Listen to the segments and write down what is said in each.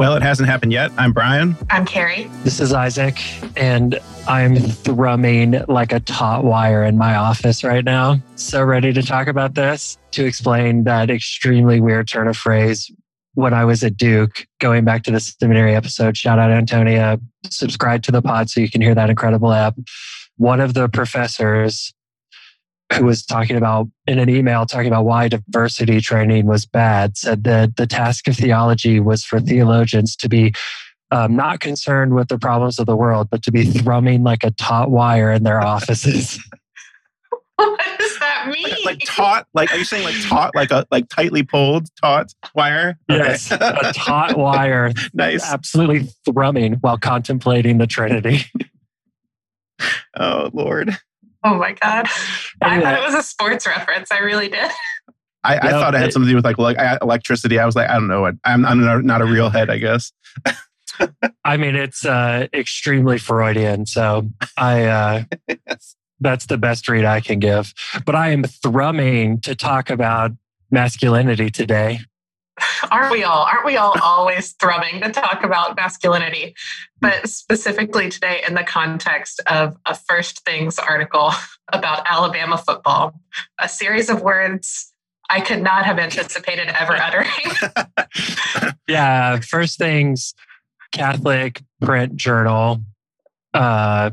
Well, it hasn't happened yet. I'm Brian. I'm Carrie. This is Isaac, and I'm thrumming like a taut wire in my office right now. So ready to talk about this to explain that extremely weird turn of phrase. When I was at Duke, going back to the seminary episode, shout out Antonia, subscribe to the pod so you can hear that incredible app. One of the professors who was talking about in an email talking about why diversity training was bad said that the task of theology was for theologians to be um, not concerned with the problems of the world, but to be thrumming like a taut wire in their offices. what does that mean? Like, like, taut? Like are you saying like taut? Like a like tightly pulled taut wire? Okay. Yes, a taut wire. nice. Absolutely thrumming while contemplating the Trinity. oh Lord. Oh my god! Anyway. I thought it was a sports reference. I really did. I, I thought it had something to do with like, like electricity. I was like, I don't know. I'm I'm not a real head, I guess. I mean, it's uh, extremely Freudian. So I uh, yes. that's the best read I can give. But I am thrumming to talk about masculinity today aren't we all? Aren't we all always thrumming to talk about masculinity? But specifically today, in the context of a First Things article about Alabama football, a series of words I could not have anticipated ever uttering. yeah, First Things Catholic print journal uh,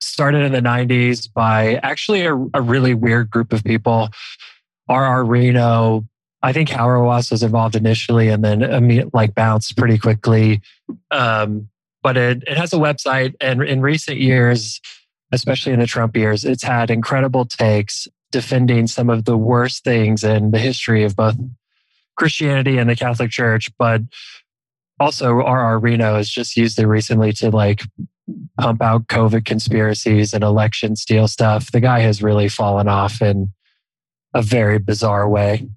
started in the 90s by actually a, a really weird group of people. R.R. Reno, I think Hauerwas was involved initially and then like bounced pretty quickly. Um, but it, it has a website, and in recent years, especially in the Trump years, it's had incredible takes defending some of the worst things in the history of both Christianity and the Catholic Church. But also, R.R. Reno has just used it recently to like pump out COVID conspiracies and election steal stuff. The guy has really fallen off in a very bizarre way.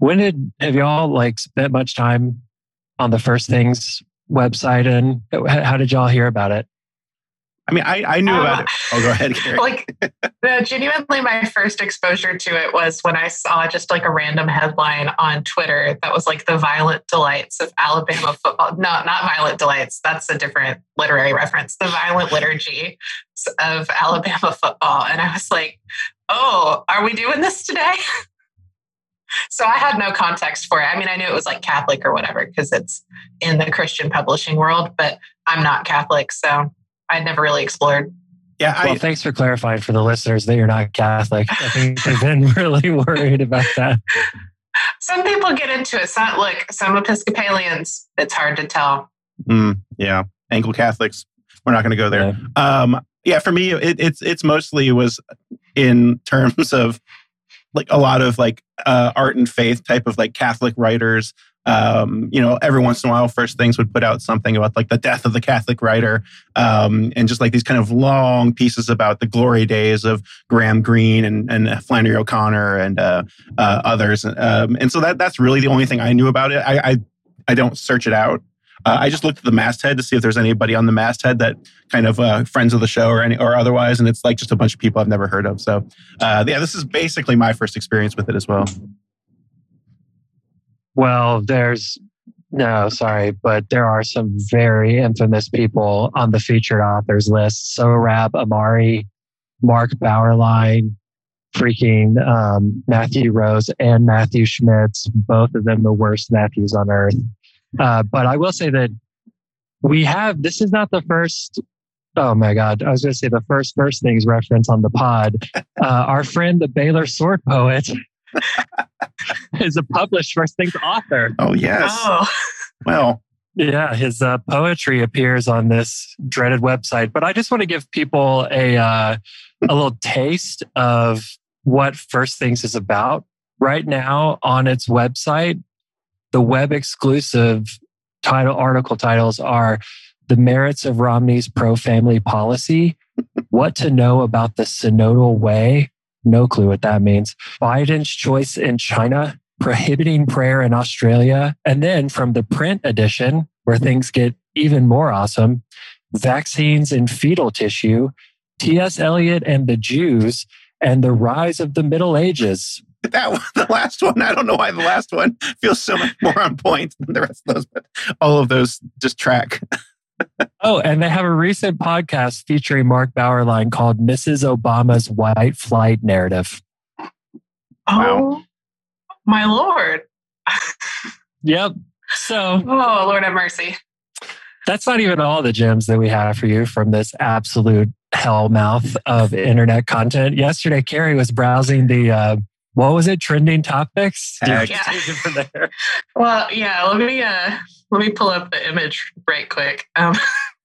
When did have y'all like spent much time on the First Things website, and how did y'all hear about it? I mean, I, I knew um, about it. Oh, go ahead. Carrie. like, the, genuinely, my first exposure to it was when I saw just like a random headline on Twitter that was like the violent delights of Alabama football. No, not violent delights. That's a different literary reference. The violent liturgy of Alabama football. And I was like, oh, are we doing this today? so I had no context for it. I mean, I knew it was like Catholic or whatever because it's in the Christian publishing world, but I'm not Catholic, so I'd never really explored. Yeah. I, well, thanks for clarifying for the listeners that you're not Catholic. I think they've been really worried about that. Some people get into it. Some, look, some Episcopalians, it's hard to tell. Mm, yeah. Anglo Catholics, we're not going to go there. Yeah. Um, yeah, for me, it, it's it's mostly was in terms of like a lot of like uh, art and faith type of like Catholic writers. Um, you know, every once in a while, First Things would put out something about like the death of the Catholic writer, um, and just like these kind of long pieces about the glory days of Graham Greene and, and Flannery O'Connor and uh, uh, others. Um, and so that that's really the only thing I knew about it. I I, I don't search it out. Uh, I just looked at the masthead to see if there's anybody on the masthead that kind of uh, friends of the show or any or otherwise, and it's like just a bunch of people I've never heard of. So uh, yeah, this is basically my first experience with it as well. Well, there's no, sorry, but there are some very infamous people on the featured authors list. Sohrab Ahmari, Mark Bauerlein, freaking um, Matthew Rose, and Matthew Schmitz, both of them the worst Matthews on earth. Uh, but I will say that we have, this is not the first, oh my God, I was going to say the first First Things reference on the pod. Uh, our friend, the Baylor sword poet, is a published First Things author. Oh, yes. Oh. Well, yeah, his uh, poetry appears on this dreaded website. But I just want to give people a uh, a little taste of what First Things is about. Right now on its website, the web exclusive title article titles are The Merits of Romney's Pro Family Policy, What to Know About the Synodal Way, no clue what that means, Biden's Choice in China, Prohibiting Prayer in Australia, and then from the print edition, where things get even more awesome, Vaccines in Fetal Tissue, T.S. Eliot and the Jews, and the Rise of the Middle Ages that one, the last one, I don't know why the last one feels so much more on point than the rest of those, but all of those just track. oh, and they have a recent podcast featuring Mark Bauerlein called Mrs. Obama's White Flight Narrative. Oh, my Lord. yep. So, oh, Lord have mercy. That's not even all the gems that we have for you from this absolute hell mouth of internet content. Yesterday, Carrie was browsing the uh, what was it? Trending topics. Yeah. well, yeah. Let me uh, let me pull up the image right quick. Um,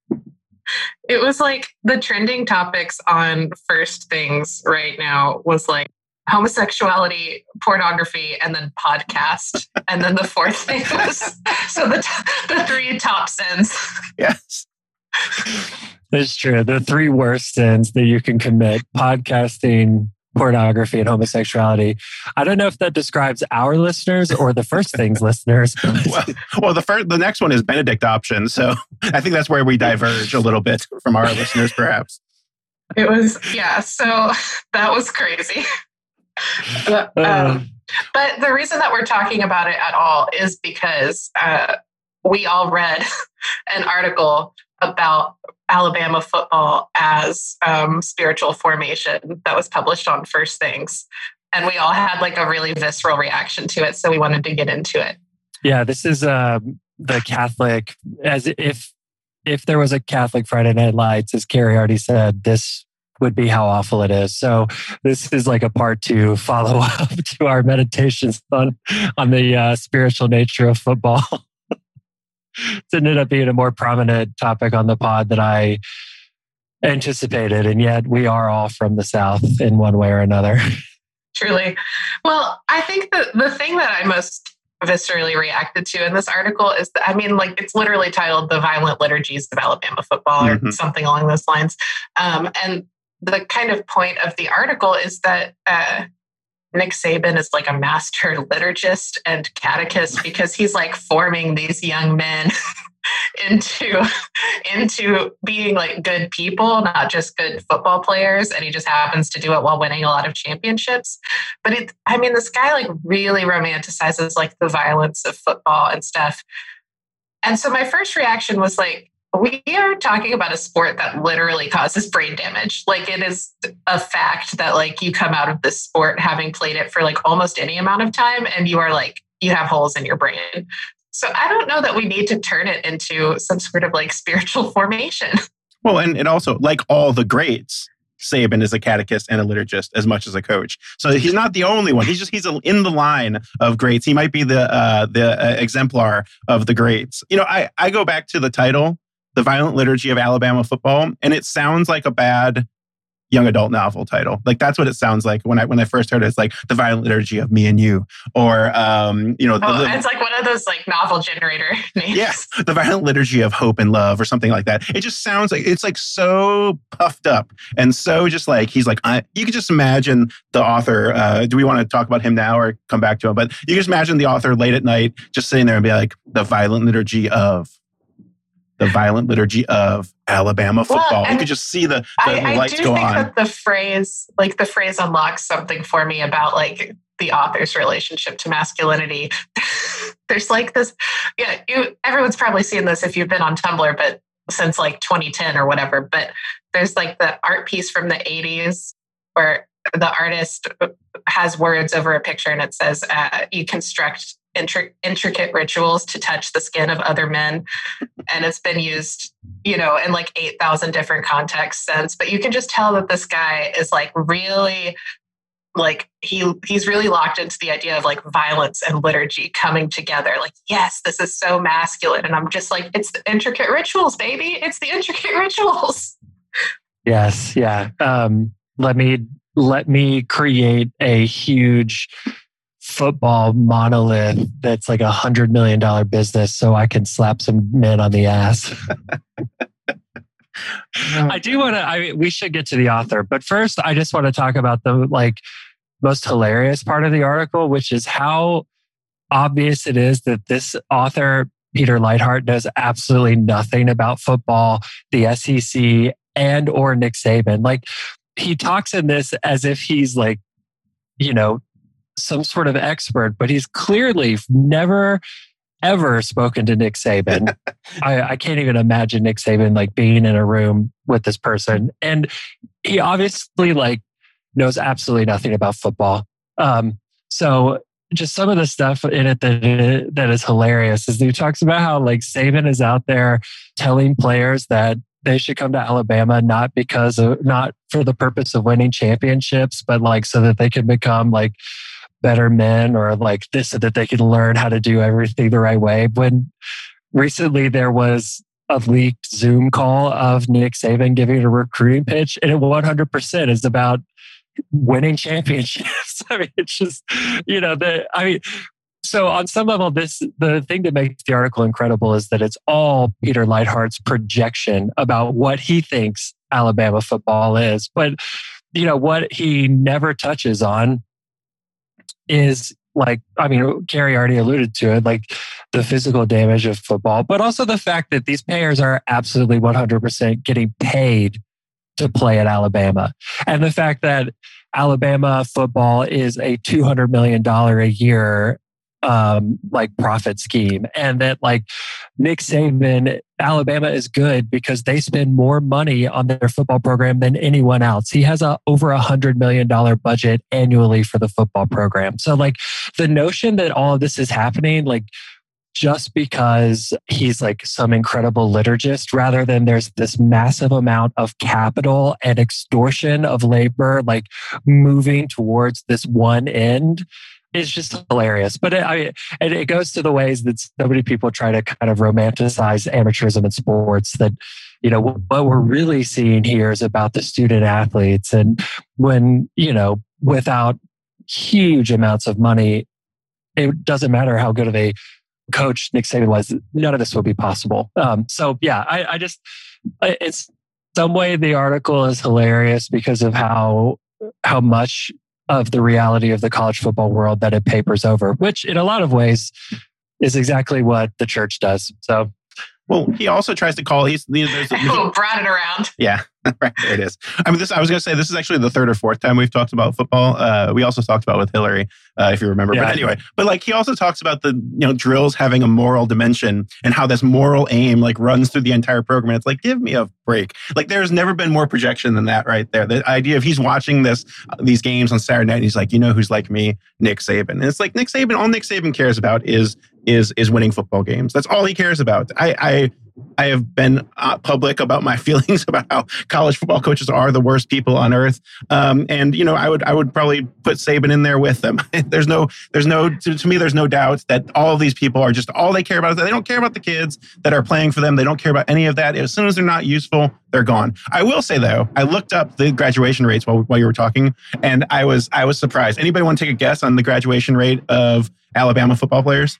it was like the trending topics on first things right now was like homosexuality, pornography, and then podcast. and then the fourth thing was so the t- the three top sins. Yes. That's true. The three worst sins that you can commit podcasting, pornography, and homosexuality. I don't know if that describes our listeners or the first things listeners. well, well, the first, the next one is Benedict option. So I think that's where we diverge a little bit from our listeners, perhaps. It was, yeah. So that was crazy. Uh, um, but the reason that we're talking about it at all is because uh, we all read an article about Alabama football as um, spiritual formation that was published on First Things. And we all had like a really visceral reaction to it. So we wanted to get into it. Yeah, this is uh, the Catholic, as if if there was a Catholic Friday Night Lights, as Carrie already said, this would be how awful it is. So this is like a part two follow up to our meditations on on the uh, spiritual nature of football. it ended up being a more prominent topic on the pod that I anticipated, and yet we are all from the South in one way or another. Truly. Well, I think that the thing that I most viscerally reacted to in this article is that, I mean, like it's literally titled The Violent Liturgies of Alabama Football or mm-hmm. something along those lines. Um, and the kind of point of the article is that uh, Nick Saban is like a master liturgist and catechist because he's like forming these young men into into being like good people, not just good football players. And he just happens to do it while winning a lot of championships. But it, I mean, this guy like really romanticizes like the violence of football and stuff. And so my first reaction was like, we are talking about a sport that literally causes brain damage. Like it is a fact that like you come out of this sport having played it for like almost any amount of time and you are like you have holes in your brain. So I don't know that we need to turn it into some sort of like spiritual formation. Well, and it also like all the greats, Saban is a catechist and a liturgist as much as a coach. So he's not the only one. He's just he's in the line of greats. He might be the uh, the uh, exemplar of the greats. You know, I I go back to the title the Violent Liturgy of Alabama Football, and it sounds like a bad young adult novel title. Like that's what it sounds like when I when I first heard it. It's like the Violent Liturgy of Me and You, or um, you know, oh, the, it's like one of those like novel generator names. Yes, the Violent Liturgy of Hope and Love, or something like that. It just sounds like it's like so puffed up and so just like he's like I, you could just imagine the author. Uh, do we want to talk about him now or come back to him? But you can just imagine the author late at night just sitting there and be like the Violent Liturgy of the violent liturgy of Alabama football. Well, you could just see the, the I, lights I do go think on. That the phrase, like the phrase, unlocks something for me about like the author's relationship to masculinity. There's like this, yeah. You everyone's probably seen this if you've been on Tumblr, but since like 2010 or whatever. But there's like the art piece from the 80s where the artist has words over a picture and it says, uh, "You construct intricate rituals to touch the skin of other men. And it's been used you know in like 8000 different contexts since but you can just tell that this guy is like really like he he's really locked into the idea of like violence and liturgy coming together. Like yes this is so masculine. And i'm just like it's the intricate rituals baby. It's the intricate rituals. Yes. Yeah. Um let me let me create a huge football monolith that's like a hundred million dollar business so I can slap some men on the ass. I do want to, I we should get to the author, but first I just want to talk about the like most hilarious part of the article, which is how obvious it is that this author, Peter Leithart, knows absolutely nothing about football, the SEC, and or Nick Saban. Like he talks in this as if he's like, you know, some sort of expert, but he's clearly never ever spoken to Nick Saban. I, I, can't even imagine Nick Saban like being in a room with this person. And he obviously like knows absolutely nothing about football. Um, so just some of the stuff in it that that is hilarious is he talks about how like Saban is out there telling players that they should come to Alabama not because of not for the purpose of winning championships, but like so that they can become like better men or like this so that they can learn how to do everything the right way. When recently there was a leaked Zoom call of Nick Saban giving a recruiting pitch, and it 100% is about winning championships. I mean, it's just, you know, the, I mean, so on some level, this the thing that makes the article incredible is that it's all Peter Leithart's projection about what he thinks Alabama football is. But you know what he never touches on is like I mean, Carrie already alluded to it, like the physical damage of football, but also the fact that these players are absolutely 100% getting paid to play at Alabama. And the fact that Alabama football is a $200 million a year um, like profit scheme, and that like Nick Saban, Alabama is good because they spend more money on their football program than anyone else. He has a over a hundred million dollar budget annually for the football program. So like the notion that all of this is happening, like just because he's like some incredible liturgist rather than there's this massive amount of capital and extortion of labor like moving towards this one end is just hilarious. But it, I, and it goes to the ways that so many people try to kind of romanticize amateurism in sports that, you know, what we're really seeing here is about the student athletes. And when, you know, without huge amounts of money, it doesn't matter how good of a coach Nick Saban was, none of this would be possible. Um, so yeah, I, I just, it's some way the article is hilarious because of how how much of the reality of the college football world that it papers over, which in a lot of ways is exactly what the church does. So, well, he also tries to call. He's, there's, there's, oh, brought it around. Yeah, right there it is. I mean, this. I was going to say this is actually the third or fourth time we've talked about football. Uh, we also talked about with Hillary, uh, if you remember. Yeah, but anyway, but like he also talks about the you know drills having a moral dimension and how this moral aim like runs through the entire program. And it's like, give me a break. Like there's never been more projection than that right there. The idea of he's watching this these games on Saturday night, and he's like, you know, who's like me, Nick Saban. And it's like Nick Saban. All Nick Saban cares about is is is winning football games. That's all he cares about. I I I have been uh, public about my feelings about how college football coaches are the worst people on earth. Um, and you know, I would I would probably put Saban in there with them. there's no there's no to, to, me there's no doubt that all of these people are just all they care about is that they don't care about the kids that are playing for them. They don't care about any of that. As soon as they're not useful, they're gone. I will say though, I looked up the graduation rates while while you were talking, and I was I was surprised. Anybody want to take a guess on the graduation rate of Alabama football players?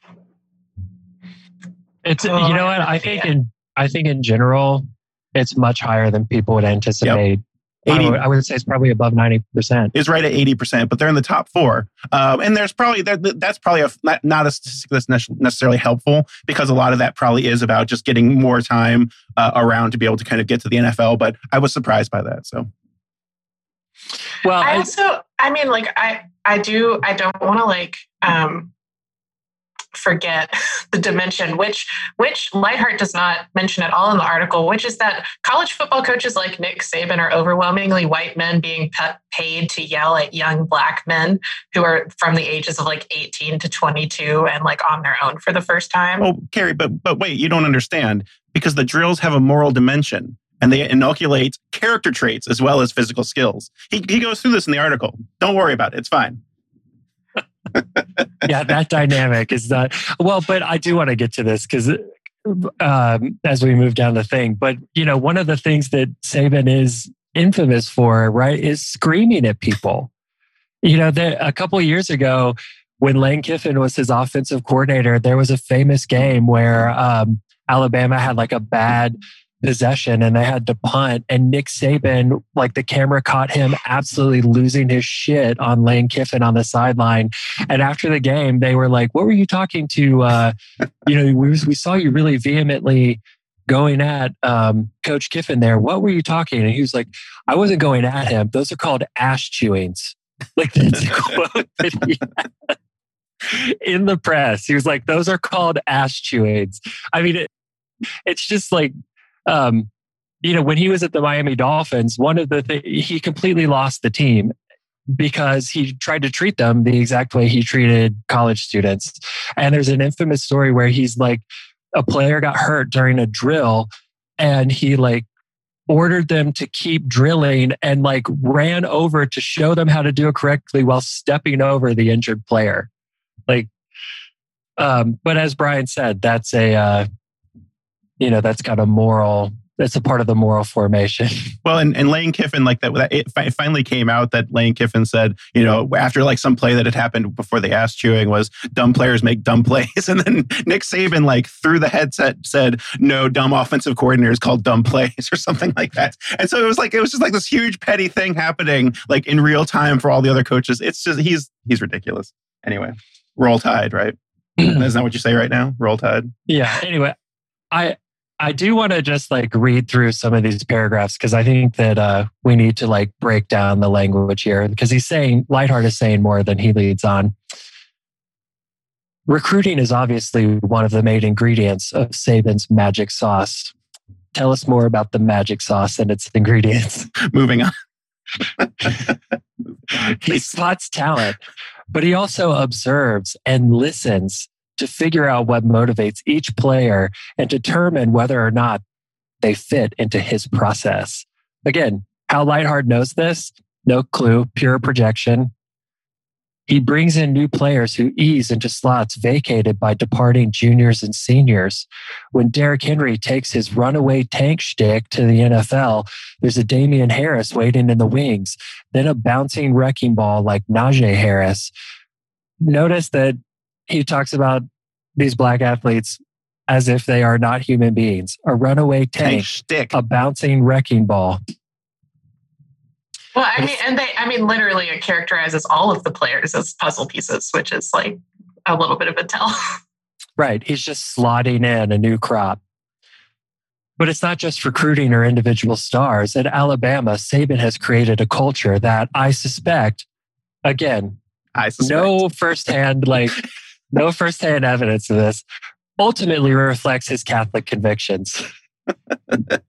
It's you know what I think in I think in general it's much higher than people would anticipate. Yep. 80, I, would, I would say it's probably above 90%. Is right at 80%, but they're in the top four. Um, and there's probably, that's probably a, not, not a statistic that's necessarily helpful because a lot of that probably is about just getting more time uh, around to be able to kind of get to the NFL. But I was surprised by that. So. Well, I also, I mean, like, I, I do, I don't want to like, um, forget the dimension, which which Leithart does not mention at all in the article, which is that college football coaches like Nick Saban are overwhelmingly white men being paid to yell at young black men who are from the ages of like 18 to 22 and like on their own for the first time. Oh, Carrie, but but wait, you don't understand because the drills have a moral dimension and they inoculate character traits as well as physical skills. He, he goes through this in the article. Don't worry about it. It's fine yeah, that dynamic is not well, but I do want to get to this because um, as we move down the thing. But you know, one of the things that Saban is infamous for, right, is screaming at people. You know, that a couple years ago, when Lane Kiffin was his offensive coordinator, there was a famous game where um, Alabama had like a bad possession and they had to punt. And Nick Saban, like the camera caught him absolutely losing his shit on Lane Kiffin on the sideline. And after the game, they were like, What were you talking to? Uh, you know, we, we saw you really vehemently going at um, Coach Kiffin there. What were you talking? And he was like, I wasn't going at him. Those are called ash chewings. Like that's a quote that he in the press. He was like, "Those are called ash chewings." I mean, it, it's just like, um, you know, when he was at the Miami Dolphins, one of the he completely lost the team because he tried to treat them the exact way he treated college students. And there's an infamous story where he's like, a player got hurt during a drill and he like ordered them to keep drilling and like ran over to show them how to do it correctly while stepping over the injured player. Like, um, but as Brian said, that's a, uh, you know, that's got a moral that's a part of the moral formation. Well, and, and Lane Kiffin, like that, it finally came out that Lane Kiffin said, you know, after like some play that had happened before the ass chewing was dumb players make dumb plays. And then Nick Saban, like through the headset, said, no, dumb offensive coordinators called dumb plays or something like that. And so it was like, it was just like this huge petty thing happening like in real time for all the other coaches. It's just, he's, he's ridiculous. Anyway, roll tide, right? Isn't that what you say right now? Roll tide. Yeah. Anyway, I, I do want to just like read through some of these paragraphs because I think that uh, we need to like break down the language here because he's saying Leithart is saying more than he leads on. Recruiting is obviously one of the main ingredients of Saban's magic sauce. Tell us more about the magic sauce and its ingredients. Moving on. he spots talent, but he also observes and listens to figure out what motivates each player and determine whether or not they fit into his process. Again, how Leithart knows this? No clue, pure projection. He brings in new players who ease into slots vacated by departing juniors and seniors. When Derrick Henry takes his runaway tank shtick to the NFL, there's a Damien Harris waiting in the wings, then a bouncing wrecking ball like Najee Harris. Notice that he talks about these black athletes as if they are not human beings. A runaway tank, tank a bouncing wrecking ball. Well, I mean, and they, I mean, literally, it characterizes all of the players as puzzle pieces, which is like a little bit of a tell. Right. He's just slotting in a new crop. But it's not just recruiting or individual stars. At Alabama, Saban has created a culture that I suspect, again, I suspect. no firsthand like no firsthand evidence of this, ultimately reflects his Catholic convictions. and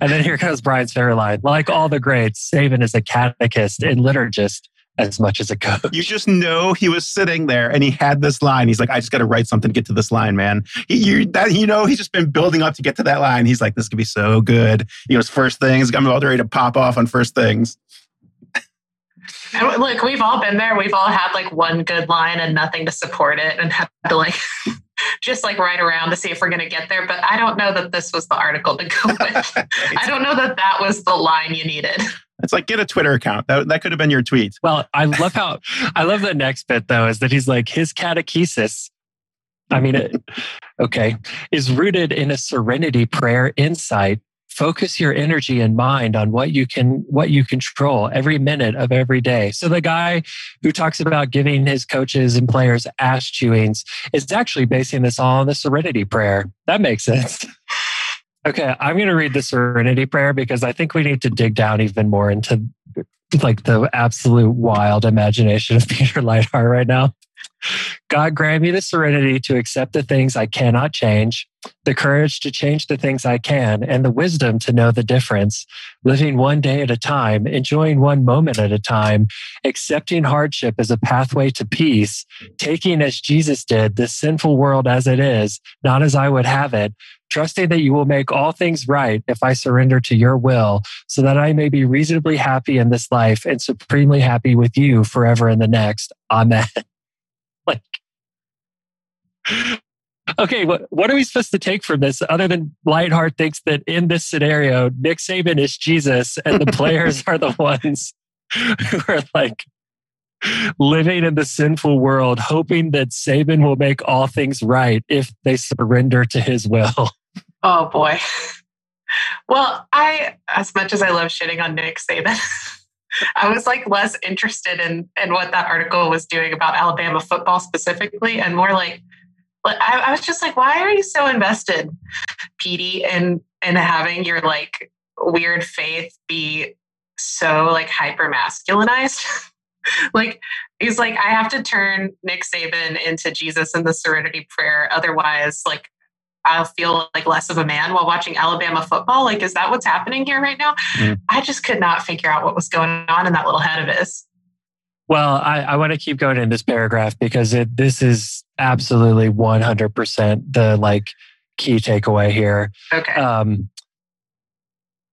then here comes Brian's favorite line. Like all the greats, Saban is a catechist and liturgist as much as a coach. You just know he was sitting there and he had this line. He's like, I just got to write something to get to this line, man. He, you, that, you know, he's just been building up to get to that line. He's like, this could be so good. He goes, first things, I'm about ready to pop off on first things. And look, we've all been there. We've all had like one good line and nothing to support it and had to like just like write around to see if we're going to get there. But I don't know that this was the article to go with. I don't know that that was the line you needed. It's like get a Twitter account. That that could have been your tweet. Well, I love how I love the next bit though is that he's like his catechesis. I mean, it, okay, is rooted in a serenity prayer insight focus your energy and mind on what you can what you control every minute of every day. So the guy who talks about giving his coaches and players ash chewings is actually basing this all on the serenity prayer. That makes sense. Okay i'm going to read the serenity prayer because i think we need to dig down even more into like the absolute wild imagination of peter leithart right now God grant me the serenity to accept the things I cannot change, the courage to change the things I can, and the wisdom to know the difference, living one day at a time, enjoying one moment at a time, accepting hardship as a pathway to peace, taking as Jesus did this sinful world as it is, not as I would have it, trusting that you will make all things right if I surrender to your will, so that I may be reasonably happy in this life and supremely happy with you forever in the next. Amen. like okay what, what are we supposed to take from this other than Leithart thinks that in this scenario nick saban is jesus and the players are the ones who are like living in the sinful world hoping that saban will make all things right if they surrender to his will. Oh boy. Well i as much as i love shitting on nick saban I was like less interested in in what that article was doing about Alabama football specifically, and more like, I, I was just like, why are you so invested, Petey, in in having your like weird faith be so like hyper masculinized? like he's like, I have to turn Nick Saban into Jesus in the Serenity Prayer, otherwise, like I'll feel like less of a man while watching Alabama football. Like, is that what's happening here right now? Mm. I just could not figure out what was going on in that little head of his. Well, I, I want to keep going in this paragraph because it this is absolutely 100% the like key takeaway here. Okay. Um,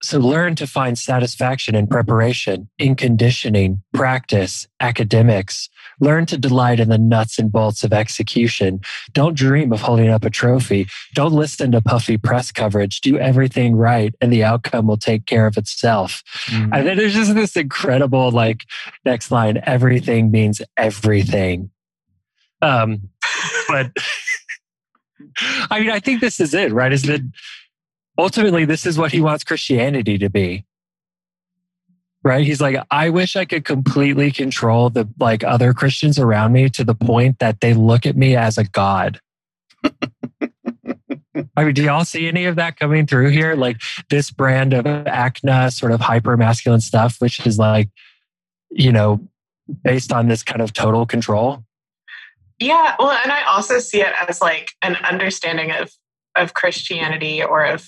so learn to find satisfaction in preparation, in conditioning, practice, academics. Learn to delight in the nuts and bolts of execution. Don't dream of holding up a trophy. Don't listen to puffy press coverage. Do everything right and the outcome will take care of itself. Mm-hmm. And then there's just this incredible, like, next line everything means everything. Um, but I mean, I think this is it, right? Is that ultimately this is what he wants Christianity to be. Right? He's like, I wish I could completely control the like other Christians around me to the point that they look at me as a god. I mean, do y'all see any of that coming through here? Like this brand of acne, sort of hyper masculine stuff, which is like, you know, based on this kind of total control. Yeah, well, and I also see it as like an understanding of of Christianity or of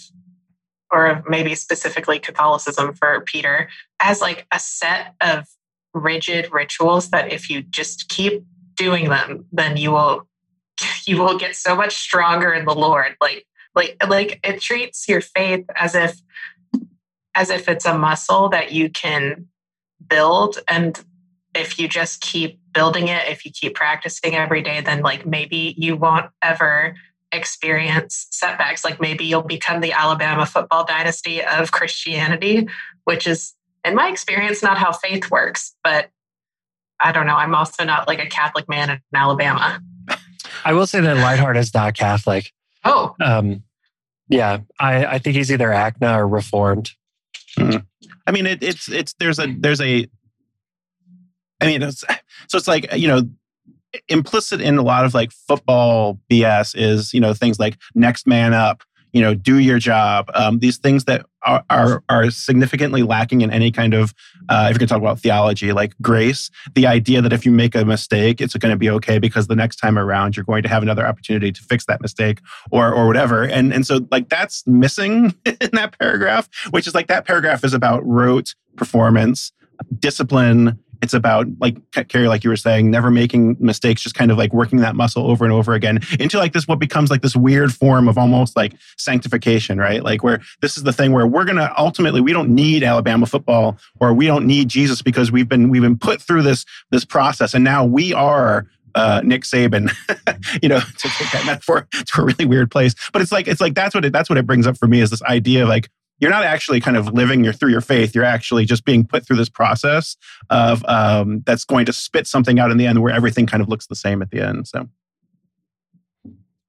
or maybe specifically Catholicism for Peter as like a set of rigid rituals that if you just keep doing them, then you will you will get so much stronger in the Lord. Like like like it treats your faith as if as if it's a muscle that you can build and if you just keep building it, if you keep practicing every day, then like maybe you won't ever experience setbacks. Like maybe you'll become the Alabama football dynasty of Christianity, which is, in my experience, not how faith works. But I don't know. I'm also not like a Catholic man in Alabama. I will say that Leithart is not Catholic. Oh. Um, yeah, I, I think he's either ACNA or Reformed. Mm-hmm. I mean, it, it's it's there's a there's a I mean, it's, so it's like, you know, implicit in a lot of like football BS is, you know, things like next man up, you know, do your job. Um, these things that are, are, are significantly lacking in any kind of, uh, if you can talk about theology, like grace, the idea that if you make a mistake, it's going to be okay because the next time around you're going to have another opportunity to fix that mistake or or whatever. And and so like that's missing in that paragraph, which is like that paragraph is about rote performance, discipline, it's about like Carrie, like you were saying, never making mistakes, just kind of like working that muscle over and over again into like this what becomes like this weird form of almost like sanctification, right? Like where this is the thing where we're gonna ultimately we don't need Alabama football or we don't need Jesus because we've been we've been put through this this process and now we are uh, Nick Saban, you know, to take that metaphor to a really weird place. But it's like it's like that's what it that's what it brings up for me is this idea of like you're not actually kind of living your through your faith. You're actually just being put through this process of um, that's going to spit something out in the end where everything kind of looks the same at the end. So,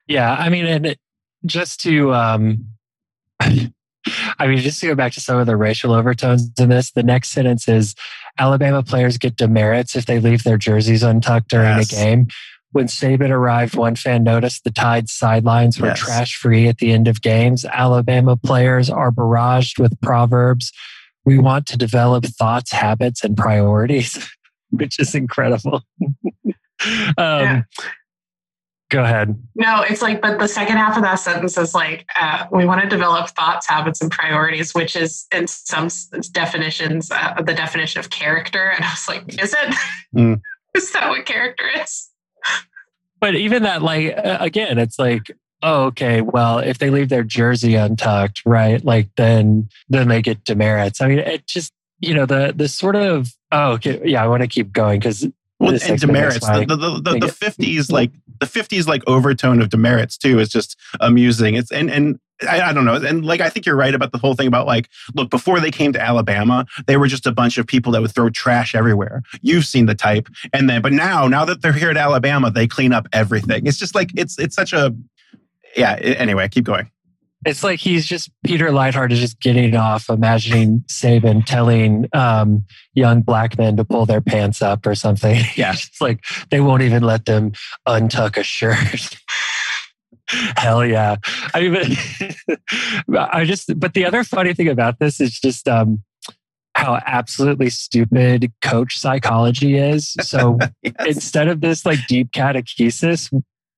yeah, I mean, and just to, um, I mean, just to go back to some of the racial overtones in this, the next sentence is Alabama players get demerits if they leave their jerseys untucked during yes. a game. When Saban arrived, one fan noticed the Tide sidelines were yes. trash free at the end of games. Alabama players are barraged with proverbs. We want to develop thoughts, habits, and priorities, which is incredible. um, yeah. Go ahead. No, it's like, but the second half of that sentence is like, uh, we want to develop thoughts, habits, and priorities, which is in some definitions uh, the definition of character. And I was like, is it? Mm. is that what character is? But even that, like, again, it's like, oh, okay, well, if they leave their jersey untucked, right, like then then they get demerits. I mean, it just you know the the sort of oh, okay, yeah, I want to keep going because well, and demerits the the the, the, 50s like the 50s like overtone of demerits too is just amusing it's and and I, I, don't know. And like, I think you're right about the whole thing about like, look, before they came to Alabama, they were just a bunch of people that would throw trash everywhere. You've seen the type. And then, but now, now that they're here at Alabama, they clean up everything. It's just like, it's, it's such a, yeah. Anyway, keep going. It's like he's just Peter Leithart is just getting off imagining Saban telling um, young black men to pull their pants up or something. Yeah. it's like they won't even let them untuck a shirt. Hell yeah. I mean, I just, but the other funny thing about this is just, um, how absolutely stupid coach psychology is. So yes. instead of this like deep catechesis,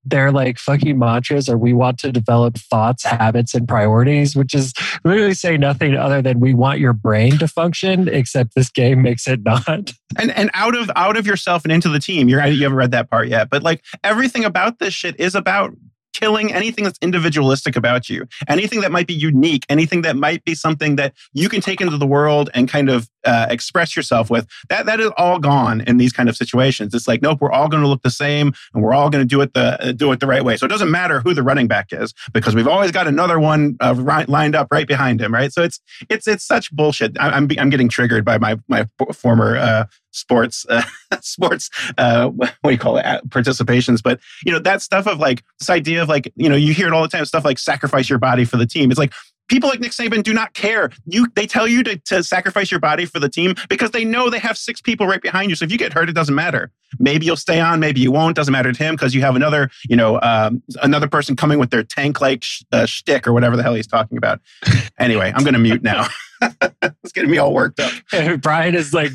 they're like fucking mantras or we want to develop thoughts, habits, and priorities, which is literally saying nothing other than we want your brain to function, except this game makes it not. And and out of out of yourself and into the team. You're you haven't read that part yet, but like everything about this shit is about killing anything that's individualistic about you, anything that might be unique, anything that might be something that you can take into the world and kind of uh, express yourself with. That that is all gone in these kind of situations. It's like, nope, we're all going to look the same, and we're all going to do it the uh, do it the right way. So it doesn't matter who the running back is because we've always got another one uh, lined up right behind him, right? So it's it's it's such bullshit. I, am I'm, I'm getting triggered by my my former uh, sports uh, sports uh, what do you call it participations but you know that stuff of like this idea of like you know you hear it all the time stuff like sacrifice your body for the team it's like people like Nick Saban do not care. You they tell you to, to sacrifice your body for the team because they know they have six people right behind you. So if you get hurt, it doesn't matter. Maybe you'll stay on, maybe you won't. Doesn't matter to him because you have another, you know, um, another person coming with their tank like sh- uh, shtick or whatever the hell he's talking about. anyway, I'm going to mute now. it's getting me all worked up. Brian is like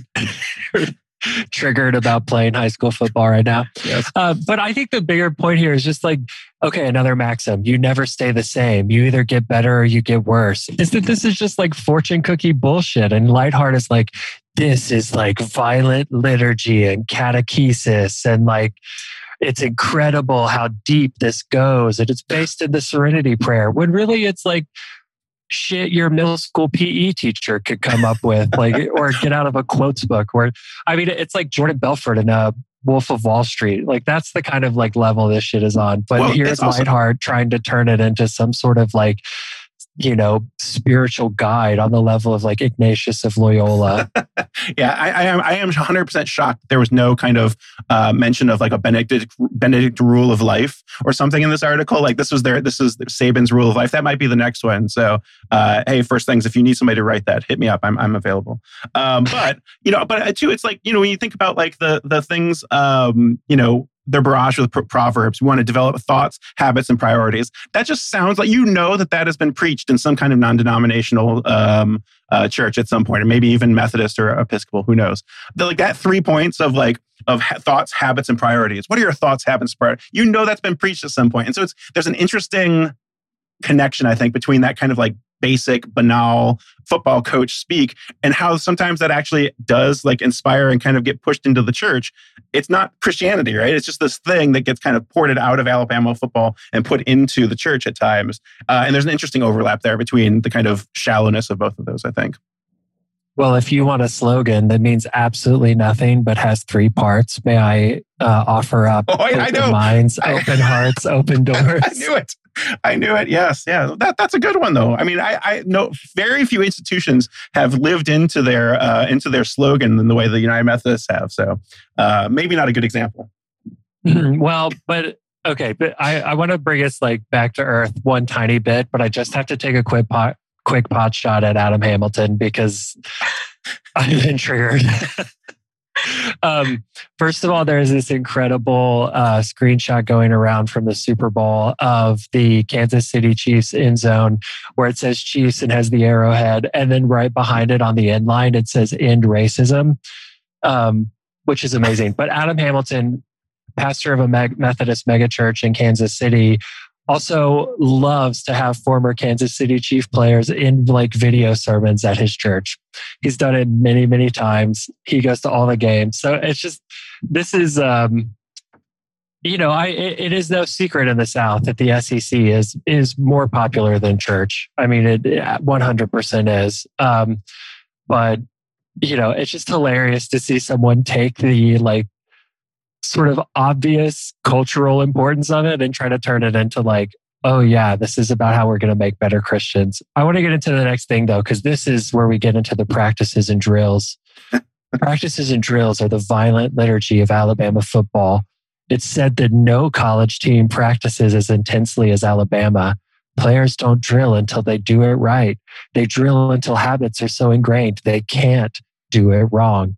triggered about playing high school football right now. Yes. Uh, but I think the bigger point here is just like, okay, another maxim. You never stay the same. You either get better or you get worse. Is that this is just like fortune cookie bullshit. And Leithart is like, this is like violent liturgy and catechesis and like, it's incredible how deep this goes and it's based in the serenity prayer when really it's like shit your middle school PE teacher could come up with, like, or get out of a quotes book. Where I mean, it's like Jordan Belfort in a uh, Wolf of Wall Street. Like that's the kind of like level this shit is on. But well, here's awesome. Trying to turn it into some sort of like you know, spiritual guide on the level of like Ignatius of Loyola. yeah, I, I, am. I am 100 percent shocked. There was no kind of uh, mention of like a Benedict Benedict rule of life or something in this article. Like this was their this is Saban's rule of life. That might be the next one. So, uh, hey, first things, if you need somebody to write that, hit me up. I'm I'm available. Um, but you know, but uh, too, it's like you know when you think about like the the things, um, you know, their barrage with proverbs. We want to develop thoughts, habits, and priorities. That just sounds like you know that that has been preached in some kind of non-denominational um, uh, church at some point, or maybe even Methodist or Episcopal. Who knows? The, like that three points of like of ha- thoughts, habits, and priorities. What are your thoughts, habits, priorities? You know that's been preached at some point, and so it's there's an interesting connection I think between that kind of like basic, banal football coach speak and how sometimes that actually does like inspire and kind of get pushed into the church. It's not Christianity, right? It's just this thing that gets kind of ported out of Alabama football and put into the church at times. Uh, and there's an interesting overlap there between the kind of shallowness of both of those, I think. Well, if you want a slogan that means absolutely nothing but has three parts, may I uh, offer up oh, I, open I minds, open hearts, open doors? I knew it. I knew it. Yes, yeah. That that's a good one though. I mean, I, I know very few institutions have lived into their uh, into their slogan in the way the United Methodists have. So uh, maybe not a good example. well, but okay, but I, I want to bring us like back to earth one tiny bit, but I just have to take a quick pot quick pot shot at Adam Hamilton because I've been triggered. um, first of all, there's this incredible uh, screenshot going around from the Super Bowl of the Kansas City Chiefs end zone where it says Chiefs and has the arrowhead. And then right behind it on the end line, it says end racism, um, which is amazing. But Adam Hamilton, pastor of a Methodist megachurch in Kansas City, also loves to have former Kansas City Chief players in like video sermons at his church. He's done it many, many times. He goes to all the games. So it's just, this is, um, you know, I it, it is no secret in the South that the SEC is is more popular than church. I mean, it one hundred percent is. Um, but you know, it's just hilarious to see someone take the like sort of obvious cultural importance of it and try to turn it into like, oh, yeah, this is about how we're going to make better Christians. I want to get into the next thing though, because this is where we get into the practices and drills. practices and drills are the violent liturgy of Alabama football. It's said that no college team practices as intensely as Alabama. Players don't drill until they do it right. They drill until habits are so ingrained they can't do it wrong.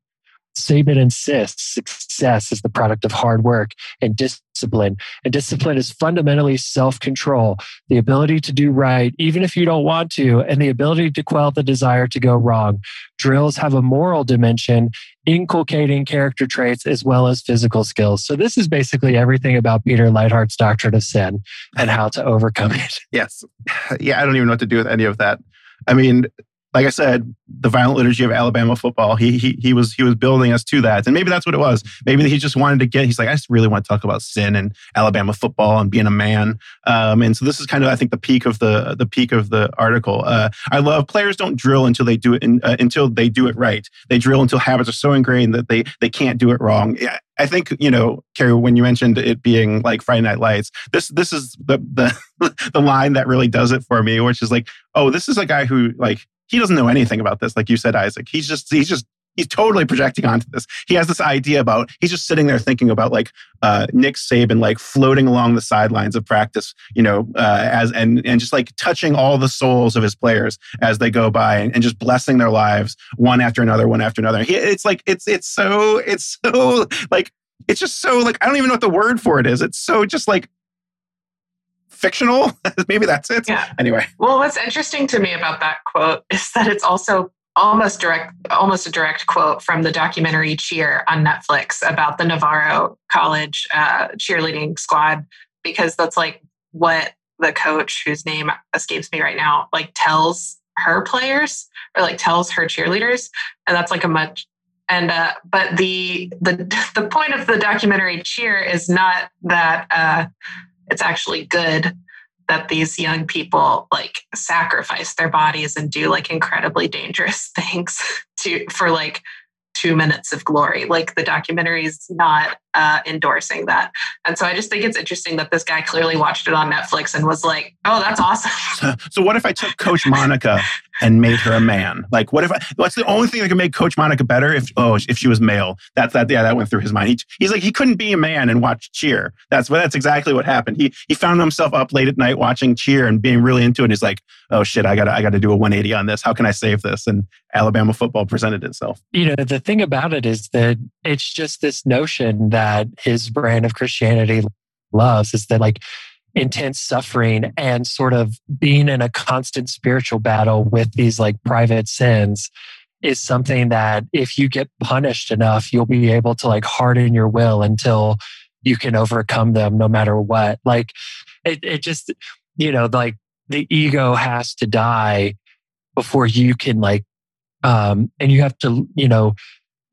Saban insists success is the product of hard work and discipline. And discipline is fundamentally self control, the ability to do right, even if you don't want to, and the ability to quell the desire to go wrong. Drills have a moral dimension, inculcating character traits as well as physical skills. So, this is basically everything about Peter Leithart's doctrine of sin and how to overcome it. Yes. Yeah, I don't even know what to do with any of that. I mean, like I said, the violent liturgy of Alabama football. He he he was he was building us to that, and maybe that's what it was. Maybe he just wanted to get. He's like, I just really want to talk about sin and Alabama football and being a man. Um, and so this is kind of I think the peak of the the peak of the article. Uh, I love players don't drill until they do it in, uh, until they do it right. They drill until habits are so ingrained that they they can't do it wrong. Yeah. I think you know, Carrie, when you mentioned it being like Friday Night Lights, this this is the the the line that really does it for me, which is like, oh, this is a guy who like he doesn't know anything about this, like you said, Isaac. He's just he's just he's totally projecting onto this. He has this idea about he's just sitting there thinking about like uh, Nick Saban like floating along the sidelines of practice, you know, uh, as and and just like touching all the souls of his players as they go by and, and just blessing their lives one after another, one after another. He, it's like it's it's so it's so like it's just so like I don't even know what the word for it is. It's so just like fictional. Maybe that's it. Yeah. Anyway. Well, what's interesting to me about that quote is that it's also almost direct almost a direct quote from the documentary cheer on netflix about the navarro college uh, cheerleading squad because that's like what the coach whose name escapes me right now like tells her players or like tells her cheerleaders and that's like a much and uh, but the the the point of the documentary cheer is not that uh, it's actually good that these young people like sacrifice their bodies and do like incredibly dangerous things to for like two minutes of glory. Like the documentary is not uh, endorsing that. And so I just think it's interesting that this guy clearly watched it on Netflix and was like, oh, that's awesome. So, so what if I took Coach Monica and made her a man? Like, what if I, what's the only thing that could make Coach Monica better if, oh, if she was male? That's that, yeah, that went through his mind. He, he's like, he couldn't be a man and watch cheer. That's what, that's exactly what happened. He, he found himself up late at night watching cheer and being really into it. And he's like, oh shit, I gotta, I gotta do a 180 on this. How can I save this? And Alabama football presented itself. You know, the thing about it is that it's just this notion that his brand of Christianity loves is that like intense suffering and sort of being in a constant spiritual battle with these like private sins is something that if you get punished enough, you'll be able to like harden your will until you can overcome them no matter what. Like it, it just, you know, like the ego has to die before you can like, um, and you have to, you know,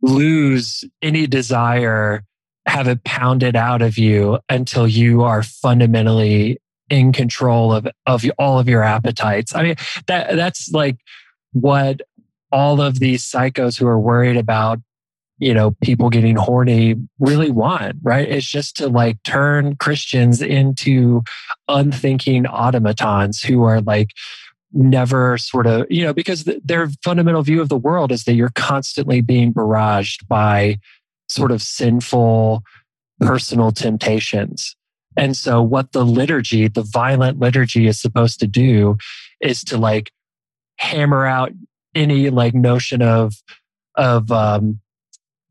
lose any desire have it pounded out of you until you are fundamentally in control of of all of your appetites. I mean, that that's like what all of these psychos who are worried about you know people getting horny really want right it's just to like turn christians into unthinking automatons who are like never sort of you know because their fundamental view of the world is that you're constantly being barraged by sort of sinful personal temptations. And so, what the liturgy, the violent liturgy, is supposed to do is to like hammer out any like notion of of um,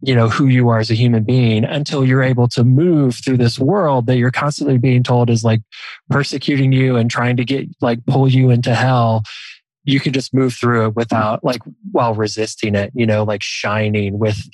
you know who you are as a human being until you're able to move through this world that you're constantly being told is like persecuting you and trying to get like pull you into hell you can just move through it without like while resisting it you know like shining with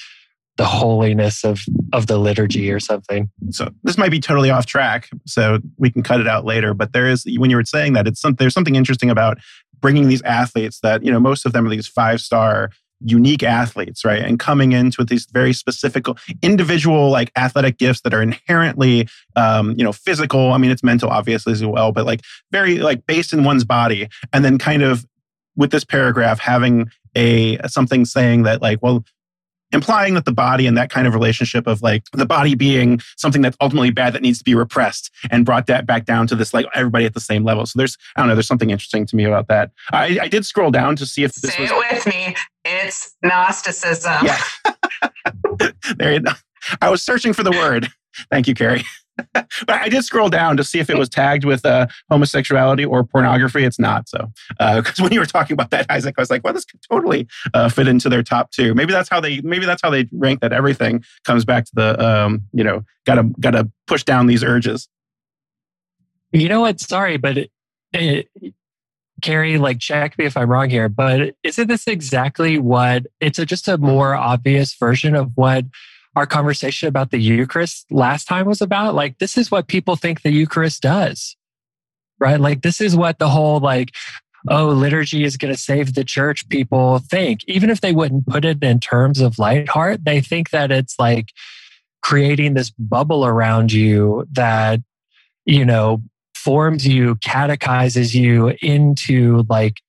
the holiness of of the liturgy or something. So this might be totally off track, so we can cut it out later. But there is when you were saying that it's some, there's something interesting about bringing these athletes that you know most of them are these five star unique athletes right and coming into with these very specific individual like athletic gifts that are inherently um, you know physical i mean it's mental obviously as well but like very like based in one's body and then kind of with this paragraph having a something saying that like well implying that the body and that kind of relationship of like the body being something that's ultimately bad that needs to be repressed and brought that back down to this like everybody at the same level. So there's I don't know, there's something interesting to me about that. I, I did scroll down to see if this Say was it with me. It's Gnosticism. Yeah. there you go. I was searching for the word. Thank you, Carrie. But I did scroll down to see if it was tagged with uh, homosexuality or pornography. It's not so. Because uh, when you were talking about that, Isaac, I was like, well, this could totally uh, fit into their top two. Maybe that's how they. Maybe that's how they rank that everything comes back to the. Um, you know, gotta gotta push down these urges. You know what? Sorry, but it, it, Carrie, like, check me if I'm wrong here, but isn't this exactly what? It's a, just a more obvious version of what our conversation about the Eucharist last time was about. Like, this is what people think the Eucharist does, right? Like, this is what the whole, like, oh, liturgy is going to save the church people think. Even if they wouldn't put it in terms of Leithart, they think that it's like creating this bubble around you that, you know, forms you, catechizes you into like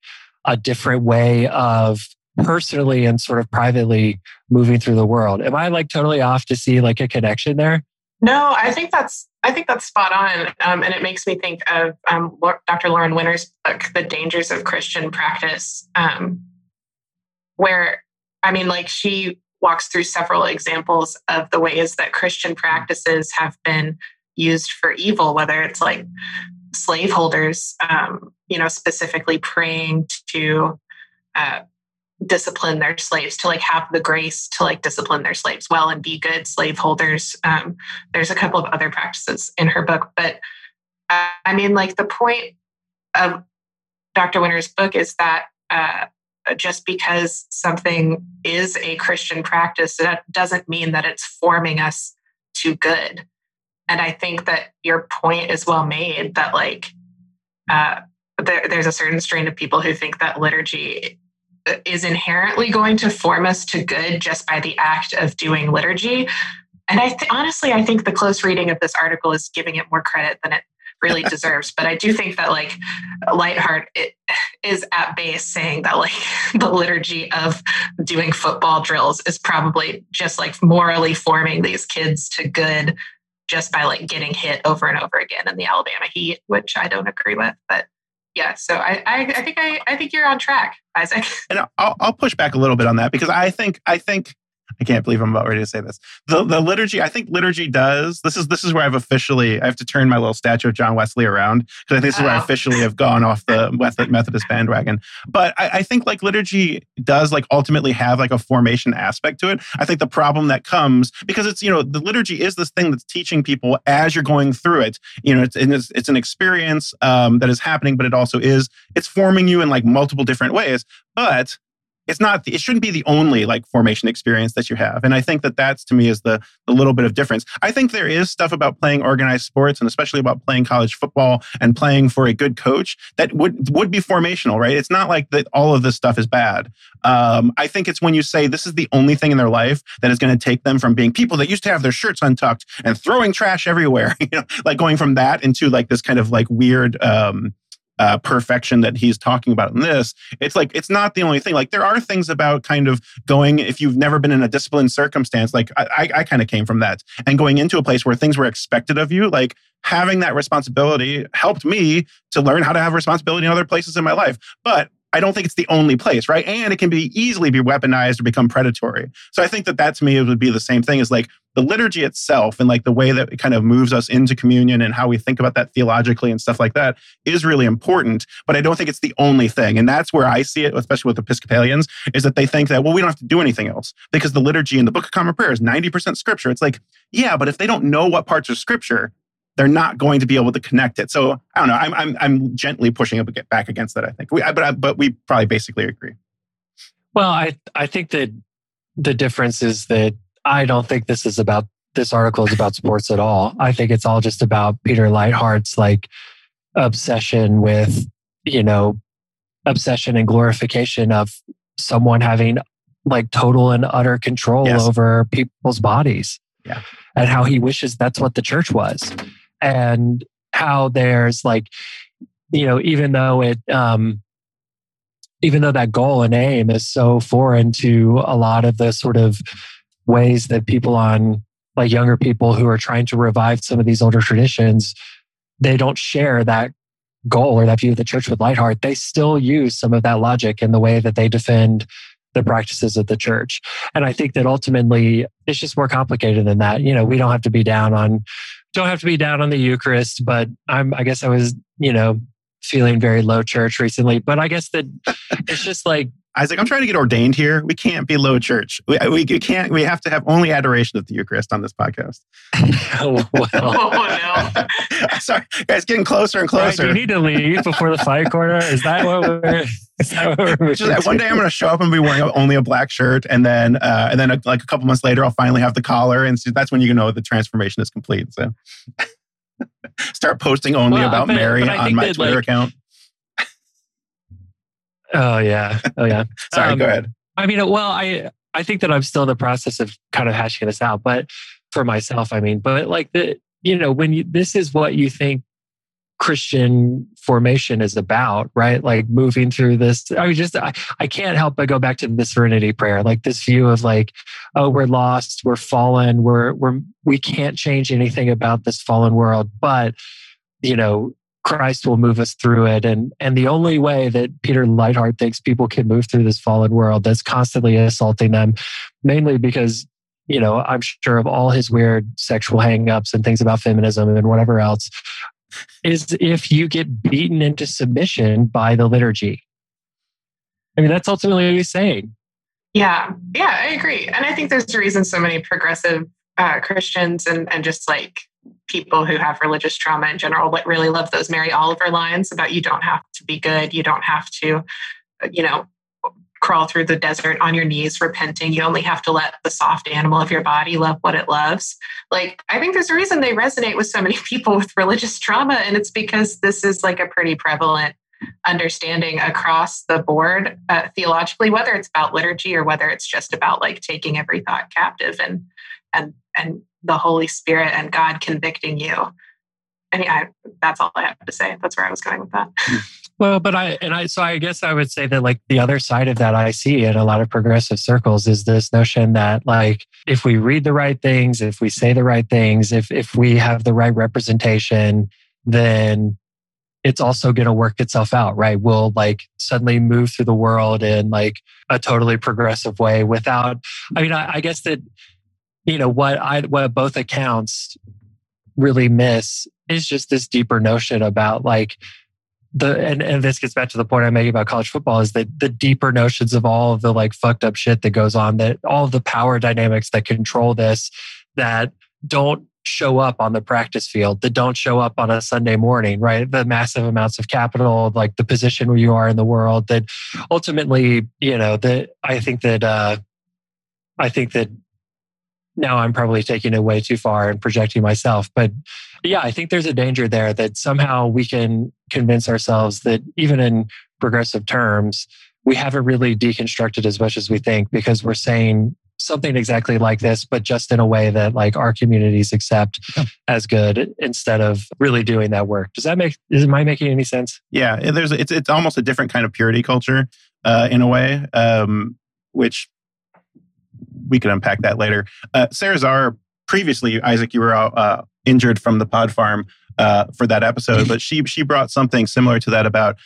a different way of personally and sort of privately moving through the world. Am I like totally off to see like a connection there? No, I think that's I think that's spot on, um, and it makes me think of um, Dr. Lauren Winner's book, "The Dangers of Christian Practice," um, where I mean, like she walks through several examples of the ways that Christian practices have been used for evil, whether it's like slaveholders, um, you know, specifically praying to uh, discipline their slaves to like have the grace to like discipline their slaves well and be good slaveholders. Um, there's a couple of other practices in her book but uh, i mean like the point of dr winner's book is that uh, just because something is a christian practice that doesn't mean that it's forming us to good. And i think that your point is well made that like uh, there, there's a certain strain of people who think that liturgy is inherently going to form us to good just by the act of doing liturgy. And I th- honestly, I think the close reading of this article is giving it more credit than it really deserves. But I do think that like Leithart is at base saying that like the liturgy of doing football drills is probably just like morally forming these kids to good just by like getting hit over and over again in the Alabama heat, which I don't agree with. But yeah, so I, I, I think I, I think you're on track, Isaac. And I'll, I'll push back a little bit on that because I think I think I can't believe I'm about ready to say this. The the liturgy, I think liturgy does. This is this is where I've officially I have to turn my little statue of John Wesley around because I think this is where I oh. officially have gone off the Methodist bandwagon. But I, I, think like liturgy does like ultimately have like a formation aspect to it. I think the problem that comes because it's you know the liturgy is this thing that's teaching people as you're going through it. You know, it's it's, it's an experience um, that is happening, but it also is it's forming you in like multiple different ways. But it's not it shouldn't be the only like formation experience that you have. And i think that that's to me is the the little bit of difference. I think there is stuff about playing organized sports and especially about playing college football and playing for a good coach that would would be formational right? It's not like that all of this stuff is bad. Um, i think it's when you say this is the only thing in their life that is going to take them from being people that used to have their shirts untucked and throwing trash everywhere you know like going from that into like this kind of like weird um, uh, perfection that he's talking about in this, it's like it's not the only thing. Like there are things about kind of going if you've never been in a disciplined circumstance. Like I, I, I kind of came from that, and going into a place where things were expected of you, like having that responsibility helped me to learn how to have responsibility in other places in my life. But I don't think it's the only place, right? And it can be easily be weaponized or become predatory. So I think that that to me would be the same thing as like the liturgy itself and like the way that it kind of moves us into communion and how we think about that theologically and stuff like that is really important. But I don't think it's the only thing. And that's where I see it, especially with Episcopalians, is that they think that, well, we don't have to do anything else because the liturgy in the Book of Common Prayer is 90% scripture. It's like, yeah, but if they don't know what parts are scripture, they're not going to be able to connect it. So I don't know. I'm I'm, I'm gently pushing it back against that. I think, we, but but we probably basically agree. Well, I I think that the difference is that I don't think this is about this article is about sports at all. I think it's all just about Peter Leithart's like obsession with you know obsession and glorification of someone having like total and utter control yes. over people's bodies. Yeah. And how he wishes that's what the church was and how there's like you know even though it um even though that goal and aim is so foreign to a lot of the sort of ways that people on like younger people who are trying to revive some of these older traditions they don't share that goal or that view of the church with Leithart they still use some of that logic in the way that they defend the practices of the church. And I think that ultimately it's just more complicated than that. You know, we don't have to be down on don't have to be down on the Eucharist, but I'm I guess I was, you know, feeling very low church recently. But I guess that it's just like Isaac, I'm trying to get ordained here. We can't be low church. We, we, we can't. We have to have only adoration of the Eucharist on this podcast. oh, well. Oh no. Sorry, guys, getting closer and Right, closer. do you need to leave before the fight corner? Is that what we're? That what we're Just, one day I'm going to show up and be wearing only a black shirt, and then uh, and then a, like a couple months later I'll finally have the collar, and so that's when you know the transformation is complete. So start posting only Well, about but- Mary on my that, Twitter like- account. Oh yeah, oh yeah. Sorry, Um, go ahead. I mean, well, I I think that I'm still in the process of kind of hashing this out, but for myself, I mean, but like the you know when you this is what you think Christian formation is about, right? Like moving through this. I mean, just I, I can't help but go back to the Serenity Prayer, like this view of like, oh, we're lost, we're fallen, we're we're we can't change anything about this fallen world, but you know Christ will move us through it. And and the only way that Peter Leithart thinks people can move through this fallen world that's constantly assaulting them, mainly because, you know, I'm sure of all his weird sexual hangups and things about feminism and whatever else, is if you get beaten into submission by the liturgy. I mean, that's ultimately what he's saying. Yeah, yeah, I agree. And I think there's a reason so many progressive uh, Christians and, and just like people who have religious trauma in general like really love those Mary Oliver lines about you don't have to be good, you don't have to, you know, crawl through the desert on your knees repenting. You only have to let the soft animal of your body love what it loves. Like, I think there's a reason they resonate with so many people with religious trauma, and it's because this is like a pretty prevalent understanding across the board uh, theologically whether it's about liturgy or whether it's just about like taking every thought captive and and and the holy spirit and god convicting you. I mean I, that's all i have to say. That's where i was going with that. Well, but I and I so I guess I would say that like the other side of that I see in a lot of progressive circles is this notion that like if we read the right things, if we say the right things, if if we have the right representation, then it's also going to work itself out, right? We'll like suddenly move through the world in like a totally progressive way without I mean I, I guess that you know what I what both accounts really miss is just this deeper notion about like the and, and this gets back to the point I'm making about college football is that the deeper notions of all of the like fucked up shit that goes on, that all the power dynamics that control this that don't show up on the practice field, that don't show up on a Sunday morning, right? The massive amounts of capital, like the position where you are in the world, that ultimately, you know, that I think that uh I think that now I'm probably taking it way too far and projecting myself. But yeah, I think there's a danger there that somehow we can convince ourselves that even in progressive terms, we haven't really deconstructed as much as we think because we're saying something exactly like this, but just in a way that like our communities accept Yeah. as good instead of really doing that work. Does that make is am I making any sense? Yeah, there's it's it's almost a different kind of purity culture uh, in a way, um, which we could unpack that later. Uh, Sarah Czar, previously, Isaac, you were uh, injured from the pod farm uh, for that episode, but she she brought something similar to that about.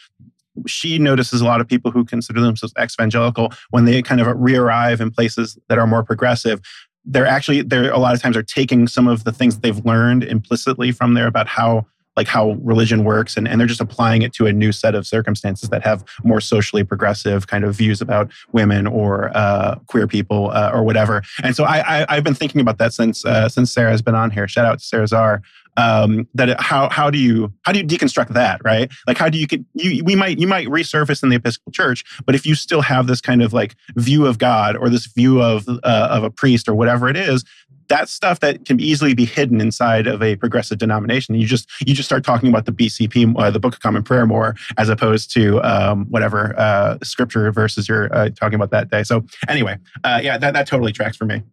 She notices a lot of people who consider themselves ex-evangelical when they kind of re-arrive in places that are more progressive. They're actually they're a lot of times are taking some of the things that they've learned implicitly from there about how like how religion works and, and they're just applying it to a new set of circumstances that have more socially progressive kind of views about women or uh, queer people uh, or whatever. And so I, I have been thinking about that since uh, since sarah's been on here. Shout out to sarah czar. Um, that how how do you how do you deconstruct that right? Like how do you get you we might you might resurface in the episcopal church but if you still have this kind of like view of god or this view of uh, of a priest or whatever it is that's stuff that can easily be hidden inside of a progressive denomination. You just you just start talking about the BCP, uh, the Book of Common Prayer, more as opposed to um, whatever uh, scripture verses you're uh, talking about that day. So anyway, uh, yeah, that that totally tracks for me.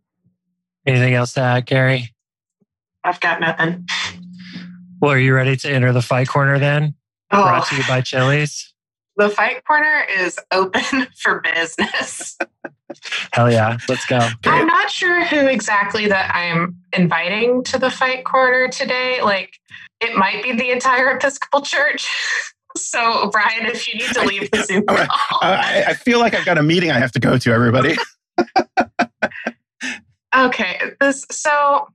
Anything else to add, Gary? i've got nothing Well, are you ready to enter the fight corner then? Brought oh to you by Chili's. the fight corner is open for business Hell yeah, let's go. I'm not sure who exactly that I'm inviting to the fight corner today. Like, it might be the entire Episcopal Church. So, Brian, if you need to leave the Zoom Okay. call, I, I feel like I've got a meeting I have to go to. Everybody, okay. This so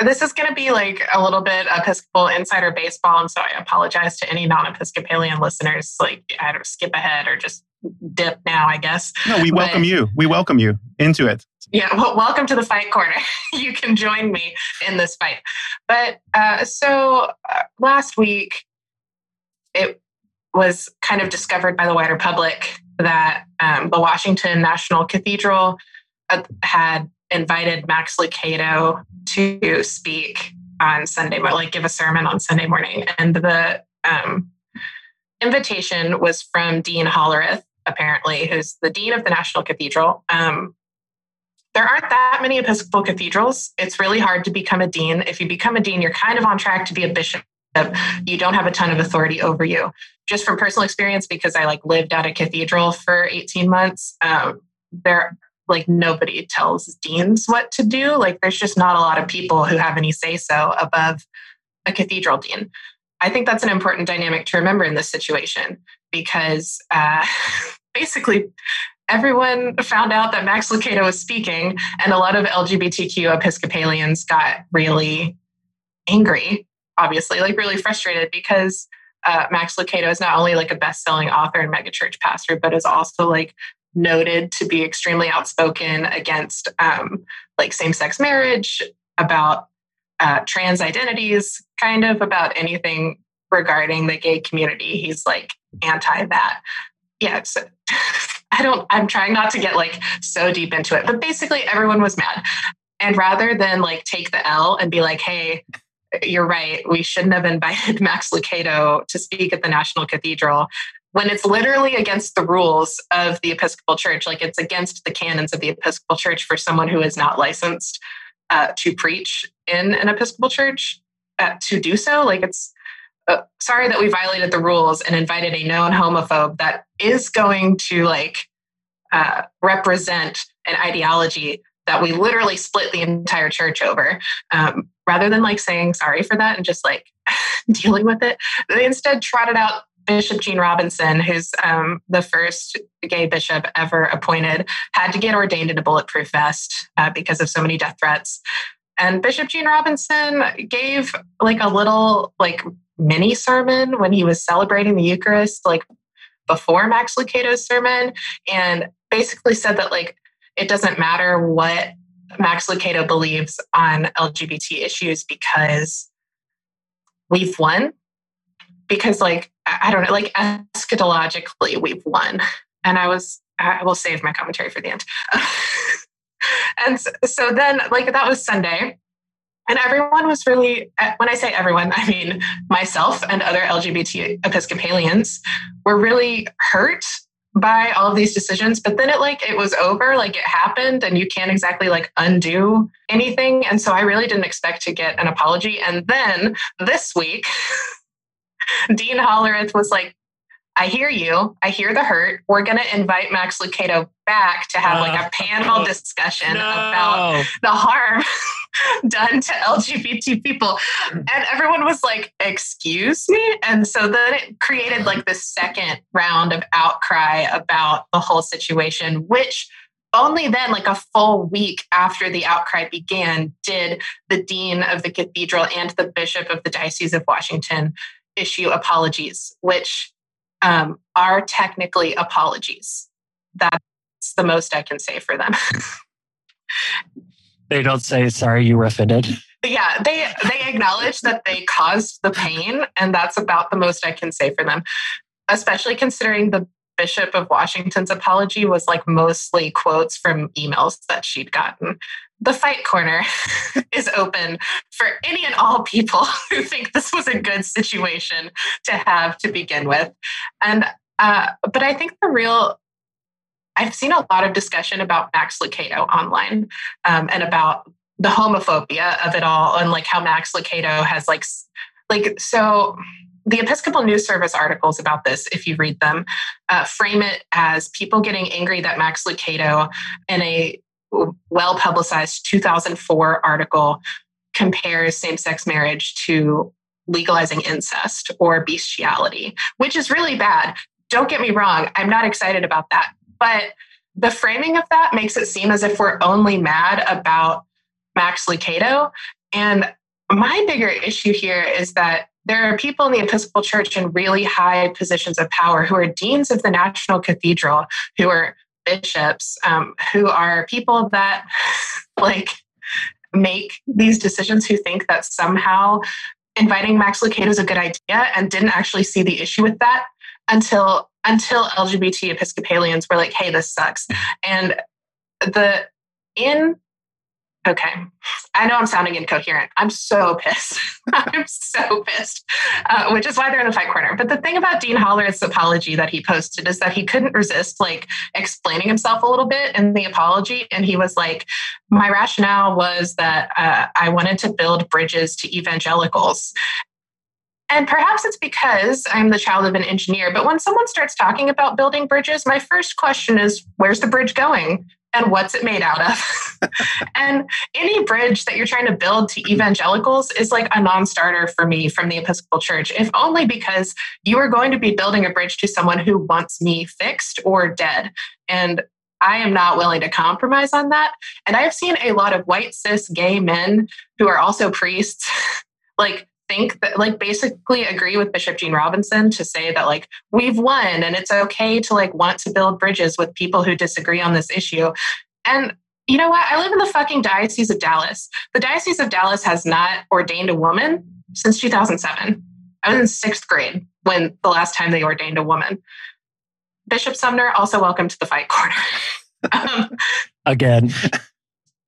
this is going to be like a little bit Episcopal insider baseball. And so I apologize to any non Episcopalian listeners. Like, I don't skip ahead or just dip now, I guess. No, we welcome but, you. We welcome you into it. Yeah, well, welcome to the fight corner. you can join me in this fight. But uh, so uh, last week, it was kind of discovered by the wider public that um, the Washington National Cathedral uh, had invited Max Lucado to speak on Sunday, but like give a sermon on Sunday morning. And the um, invitation was from Dean Hollerith, apparently, who's the dean of the National Cathedral. Um, there aren't that many Episcopal cathedrals. It's really hard to become a dean. If you become a dean, you're kind of on track to be a bishop. You don't have a ton of authority over you. Just from personal experience, because I like lived at a cathedral for 18 months, um, there like nobody tells deans what to do. Like there's just not a lot of people who have any say so above a cathedral dean. I think that's an important dynamic to remember in this situation because uh, basically everyone found out that Max Lucado was speaking, and a lot of LGBTQ Episcopalians got really angry, obviously, like really frustrated because uh, Max Lucado is not only like a best-selling author and megachurch pastor, but is also like noted to be extremely outspoken against um, like same-sex marriage, about uh, trans identities, kind of about anything regarding the gay community. He's like anti that. Yeah, so I don't, I'm trying not to get like so deep into it, but basically everyone was mad. And rather than like take the L and be like, hey, you're right, we shouldn't have invited Max Lucado to speak at the National Cathedral, when it's literally against the rules of the Episcopal Church, like it's against the canons of the Episcopal Church for someone who is not licensed uh, to preach in an Episcopal Church uh, to do so. Like it's uh, sorry that we violated the rules and invited a known homophobe that is going to like uh, represent an ideology that we literally split the entire church over um, rather than like saying sorry for that and just like dealing with it. They instead trotted out bishop gene robinson who's um, the first gay bishop ever appointed had to get ordained in a bulletproof vest uh, because of so many death threats. And bishop gene robinson gave like a little like mini sermon when he was celebrating the Eucharist, like before Max Lucado's sermon, and basically said that like it doesn't matter what Max Lucado believes on LGBT issues because we've won. Because like I don't know, like eschatologically we've won. And I was I will save my commentary for the end. and so then like that was Sunday and everyone was really, uh, when I say everyone, I mean myself and other LGBT Episcopalians were really hurt by all of these decisions. But then it like, it was over, like it happened and you can't exactly like undo anything. And so I really didn't expect to get an apology. And then this week, Dean Hollerith was like, I hear you. I hear the hurt. We're going to invite Max Lucado back to have like a uh, panel discussion no. about the harm done to LGBT people. And everyone was like, Excuse me? And so then it created like the second round of outcry about the whole situation, which only then, like a full week after the outcry began, did the dean of the cathedral and the bishop of the Diocese of Washington issue apologies, which um, are technically apologies. That's the most I can say for them. they don't say sorry you were offended. Yeah, they they acknowledge that they caused the pain, and that's about the most I can say for them. Especially considering the Bishop of Washington's apology was like mostly quotes from emails that she'd gotten. The fight corner is open for any and all people who think this was a good situation to have to begin with. And uh, but I think the real I've seen a lot of discussion about Max Lucado online um, and about the homophobia of it all and like how Max Lucado has like like so the Episcopal News Service articles about this, if you read them, uh, frame it as people getting angry that Max Lucado, in a well publicized 2004 article, compares same sex marriage to legalizing incest or bestiality, which is really bad. Don't get me wrong, I'm not excited about that. But the framing of that makes it seem as if we're only mad about Max Lucado And my bigger issue here is that there are people in the Episcopal Church in really high positions of power who are deans of the National Cathedral, who are bishops, um, who are people that like make these decisions, who think that somehow inviting Max Lucado is a good idea and didn't actually see the issue with that until until LGBT Episcopalians were like, "Hey, this sucks," and the in Okay. I know I'm sounding incoherent. I'm so pissed. I'm so pissed, uh, which is why they're in the fight corner. But the thing about Dean Hollerith's apology that he posted is that he couldn't resist like explaining himself a little bit in the apology. And he was like, My rationale was that uh, I wanted to build bridges to evangelicals. And perhaps it's because I'm the child of an engineer, but when someone starts talking about building bridges, my first question is, Where's the bridge going? And what's it made out of? and any bridge that you're trying to build to evangelicals is like a non starter for me from the Episcopal Church, if only because you are going to be building a bridge to someone who wants me fixed or dead. And I am not willing to compromise on that. And I have seen a lot of white cis gay men who are also priests like think that like basically agree with Bishop Gene Robinson to say that like we've won and it's okay to like want to build bridges with people who disagree on this issue. And you know what? I live in the fucking Diocese of Dallas. The Diocese of Dallas has not ordained a woman since 2007. I was in sixth grade when the last time they ordained a woman. Bishop Sumner, also welcome to the fight corner. um, Again.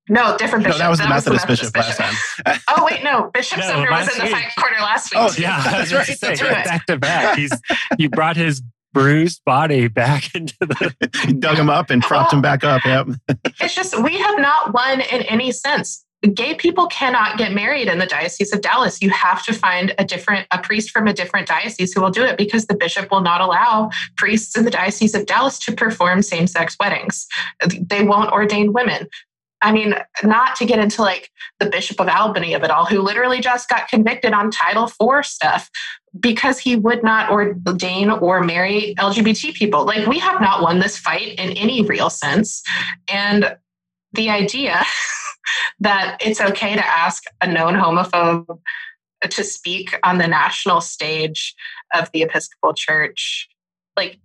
No, different bishop. No, that was, that the, Methodist was the Methodist bishop, bishop, last time. oh wait, no, Bishop no, Sumner was in the fight corner last week. Oh yeah, that's right. That's right. Back to back, he's you brought his bruised body back into the. dug him up and propped him back up. Yep. it's just we have not won in any sense. Gay people cannot get married in the Diocese of Dallas. You have to find a different a priest from a different diocese who will do it because the bishop will not allow priests in the Diocese of Dallas to perform same-sex weddings. They won't ordain women. I mean, not to get into like the Bishop of Albany of it all, who literally just got convicted on Title IV stuff because he would not ordain or marry LGBT people. Like, we have not won this fight in any real sense. And the idea that it's okay to ask a known homophobe to speak on the national stage of the Episcopal Church, like,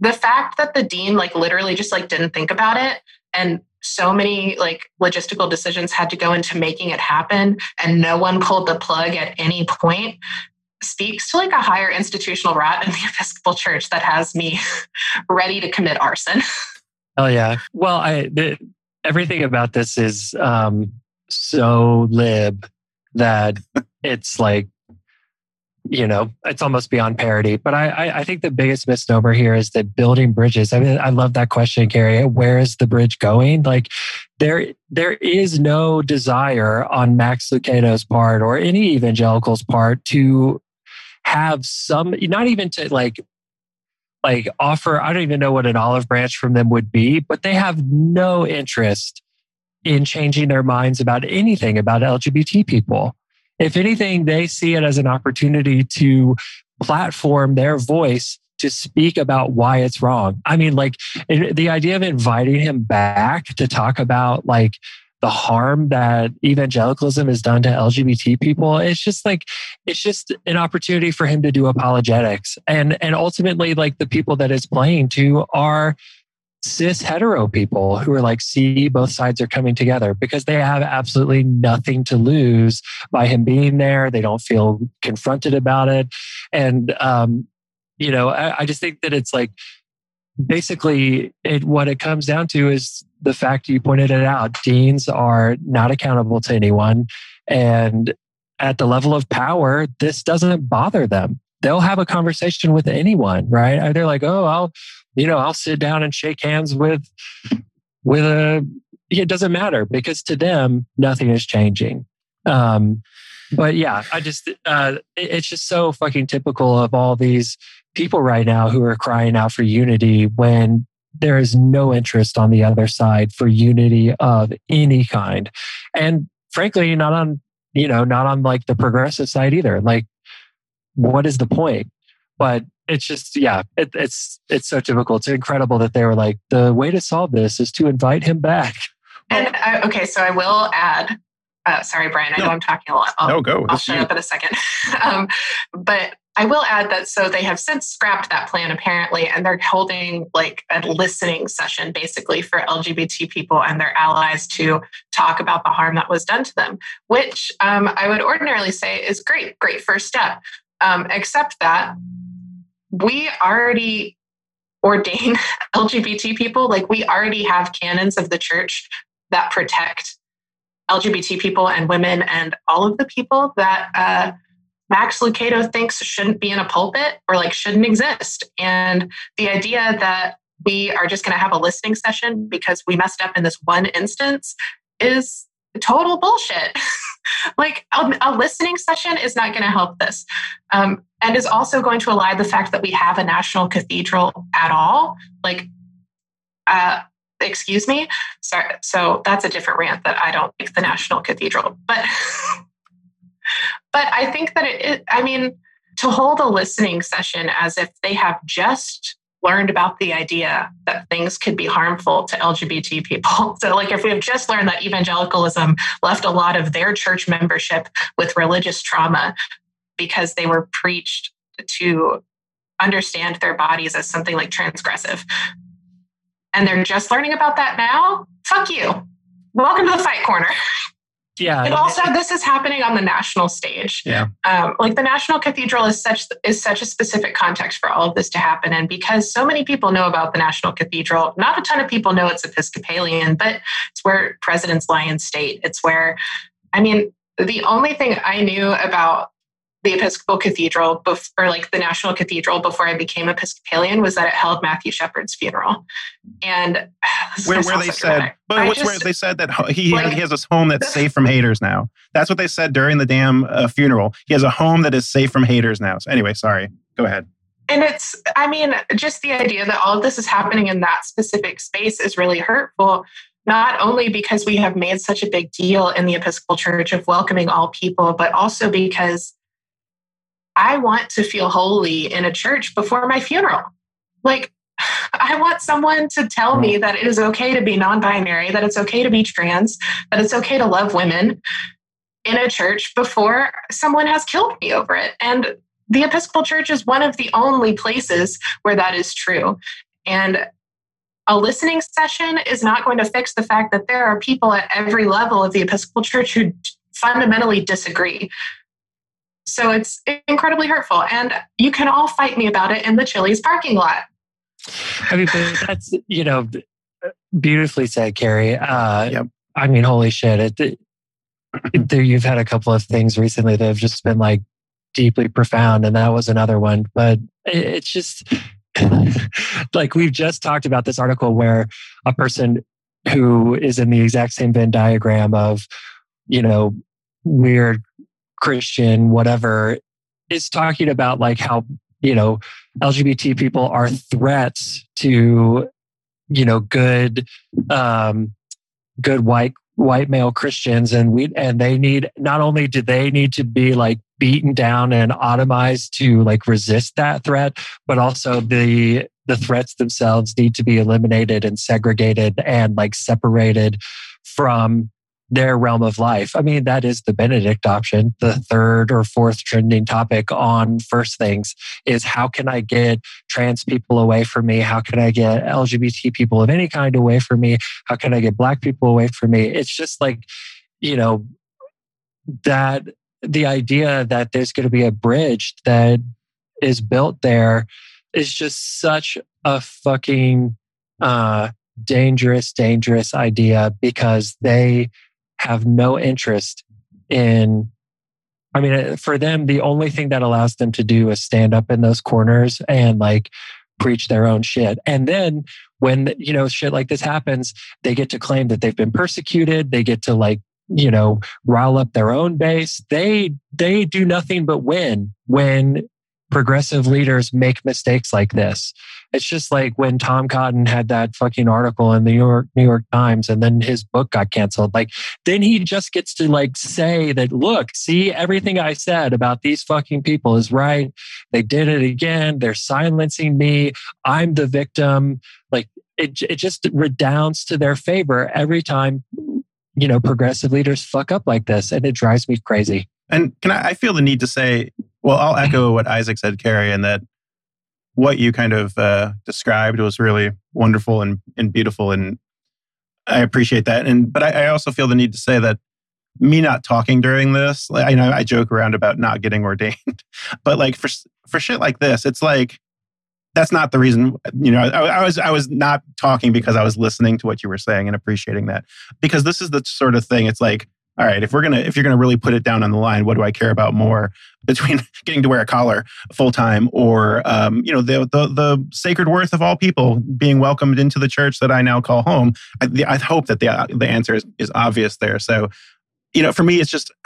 the fact that the dean like literally just like didn't think about it and so many like logistical decisions had to go into making it happen and no one pulled the plug at any point speaks to like a higher institutional rat in the episcopal church that has me ready to commit arson. Oh yeah. Well i the, everything about this is um so lib that it's like you know, it's almost beyond parody. But I, I, I, think the biggest misnomer here is that building bridges. I mean, I love that question, Carrie. Where is the bridge going? Like, there, there is no desire on Max Lucado's part or any evangelical's part to have some, not even to like, like offer. I don't even know what an olive branch from them would be, but they have no interest in changing their minds about anything about LGBT people. If anything, they see it as an opportunity to platform their voice to speak about why it's wrong. I mean, like the idea of inviting him back to talk about like the harm that evangelicalism has done to LGBT people, it's just like it's just an opportunity for him to do apologetics. And and ultimately, like the people that it's playing to are cis hetero people who are like, see, both sides are coming together because they have absolutely nothing to lose by him being there. They don't feel confronted about it. And, um, you know, I, I just think that it's like basically it, what it comes down to is the fact you pointed it out. Deans are not accountable to anyone. And at the level of power, this doesn't bother them. They'll have a conversation with anyone, right? They're like, oh, I'll you know, I'll sit down and shake hands with with a it doesn't matter because to them nothing is changing. Um, but yeah, I just uh, it, it's just so fucking typical of all these people right now who are crying out for unity when there is no interest on the other side for unity of any kind, and frankly, not on you know not on like the progressive side either. Like, what is the point? But it's just yeah it, it's it's so typical it's incredible that they were like the way to solve this is to invite him back and I, okay so i will add Uh, sorry, Brian. I no. know I'm talking a lot. I'll, no, go. I'll shut you. up in a second. um, but I will add that so they have since scrapped that plan apparently, and they're holding like a listening session basically for LGBT people and their allies to talk about the harm that was done to them, which um, I would ordinarily say is great, great first step. Um, except that we already ordain LGBT people, like we already have canons of the church that protect LGBT people and women and all of the people that. Uh, Max Lucado thinks shouldn't be in a pulpit or like shouldn't exist. And the idea that we are just going to have a listening session because we messed up in this one instance is total bullshit. like a, a, listening session is not going to help this. Um, and is also going to ally the fact that we have a national cathedral at all. Like, uh, excuse me. Sorry. So that's a different rant that I don't like the national cathedral. But But I think that it, it, I mean, to hold a listening session as if they have just learned about the idea that things could be harmful to LGBT people. So, like, if we have just learned that evangelicalism left a lot of their church membership with religious trauma because they were preached to understand their bodies as something like transgressive, and they're just learning about that now, fuck you. Welcome to the fight corner. yeah and also this is happening on the national stage. Yeah. Um, like the national cathedral is such is such a specific context for all of this to happen and because so many people know about the national cathedral not a ton of people know it's episcopalian but it's where presidents lie in state. It's where i mean the only thing i knew about the Episcopal Cathedral, bef- or like the National Cathedral, before I became Episcopalian, was that it held Matthew Shepard's funeral, and where, where they said, but what's where they said that he like, he has a home that's safe from haters now. That's what they said during the damn uh, funeral. He has a home that is safe from haters now. So anyway, sorry. Go ahead. And it's, I mean, just the idea that all of this is happening in that specific space is really hurtful not only because we have made such a big deal in the Episcopal Church of welcoming all people, but also because I want to feel holy in a church before my funeral. Like, I want someone to tell me mm. that it is okay to be non binary, that it's okay to be trans, that it's okay to love women in a church before someone has killed me over it. And the Episcopal Church is one of the only places where that is true. And a listening session is not going to fix the fact that there are people at every level of the Episcopal Church who fundamentally disagree. So it's incredibly hurtful. And you can all fight me about it in the Chili's parking lot. I mean, that's, you know, beautifully said, Carrie. Uh, yep. I mean, holy shit. It, it, there, you've had a couple of things recently that have just been like deeply profound. And that was another one. But it, it's just like we've just talked about this article where a person who is in the exact same Venn diagram of, you know, weird Christian, whatever, is talking about like how, you know, LGBT people are threats to, you know, good, um, good white white male Christians. And we and they need not only do they need to be like beaten down and automized to like resist that threat, but also the the threats themselves need to be eliminated and segregated and like separated from their realm of life. I mean, that is the Benedict option. The third or fourth trending topic on first things is how can I get trans people away from me? How can I get LGBT people of any kind away from me? How can I get black people away from me? It's just like, you know, that the idea that there's going to be a bridge that is built there is just such a fucking uh dangerous dangerous idea because they have no interest in I mean, uh, for them, the only thing that allows them to do is stand up in those corners and like preach their own shit. And then when, you know, shit like this happens, they get to claim that they've been persecuted. They get to like, you know, rile up their own base. They, they do nothing but win when progressive leaders make mistakes like this. It's just like when Tom Cotton had that fucking article in the New York New York Times and then his book got canceled. Like then he just gets to like say that look, see everything I said about these fucking people is right. They did it again. They're silencing me. I'm the victim. Like it it just redounds to their favor every time you know, progressive leaders fuck up like this and it drives me crazy. And can I, I feel the need to say, well, I'll echo what Isaac said, Carrie, and that what you kind of uh, described was really wonderful and, and beautiful. And I appreciate that. And, but I, I also feel the need to say that me not talking during this, I know I joke around about not getting ordained, but like for, for shit like this, it's like, that's not the reason you know I, I, was i was not talking because i was listening to what you were saying and appreciating that because this is the sort of thing it's like all right if we're gonna if you're gonna really put it down on the line what do i care about more between getting to wear a collar full time or um, you know the, the the sacred worth of all people being welcomed into the church that i now call home i, the, I hope that the the answer is, is obvious there so you know for me it's just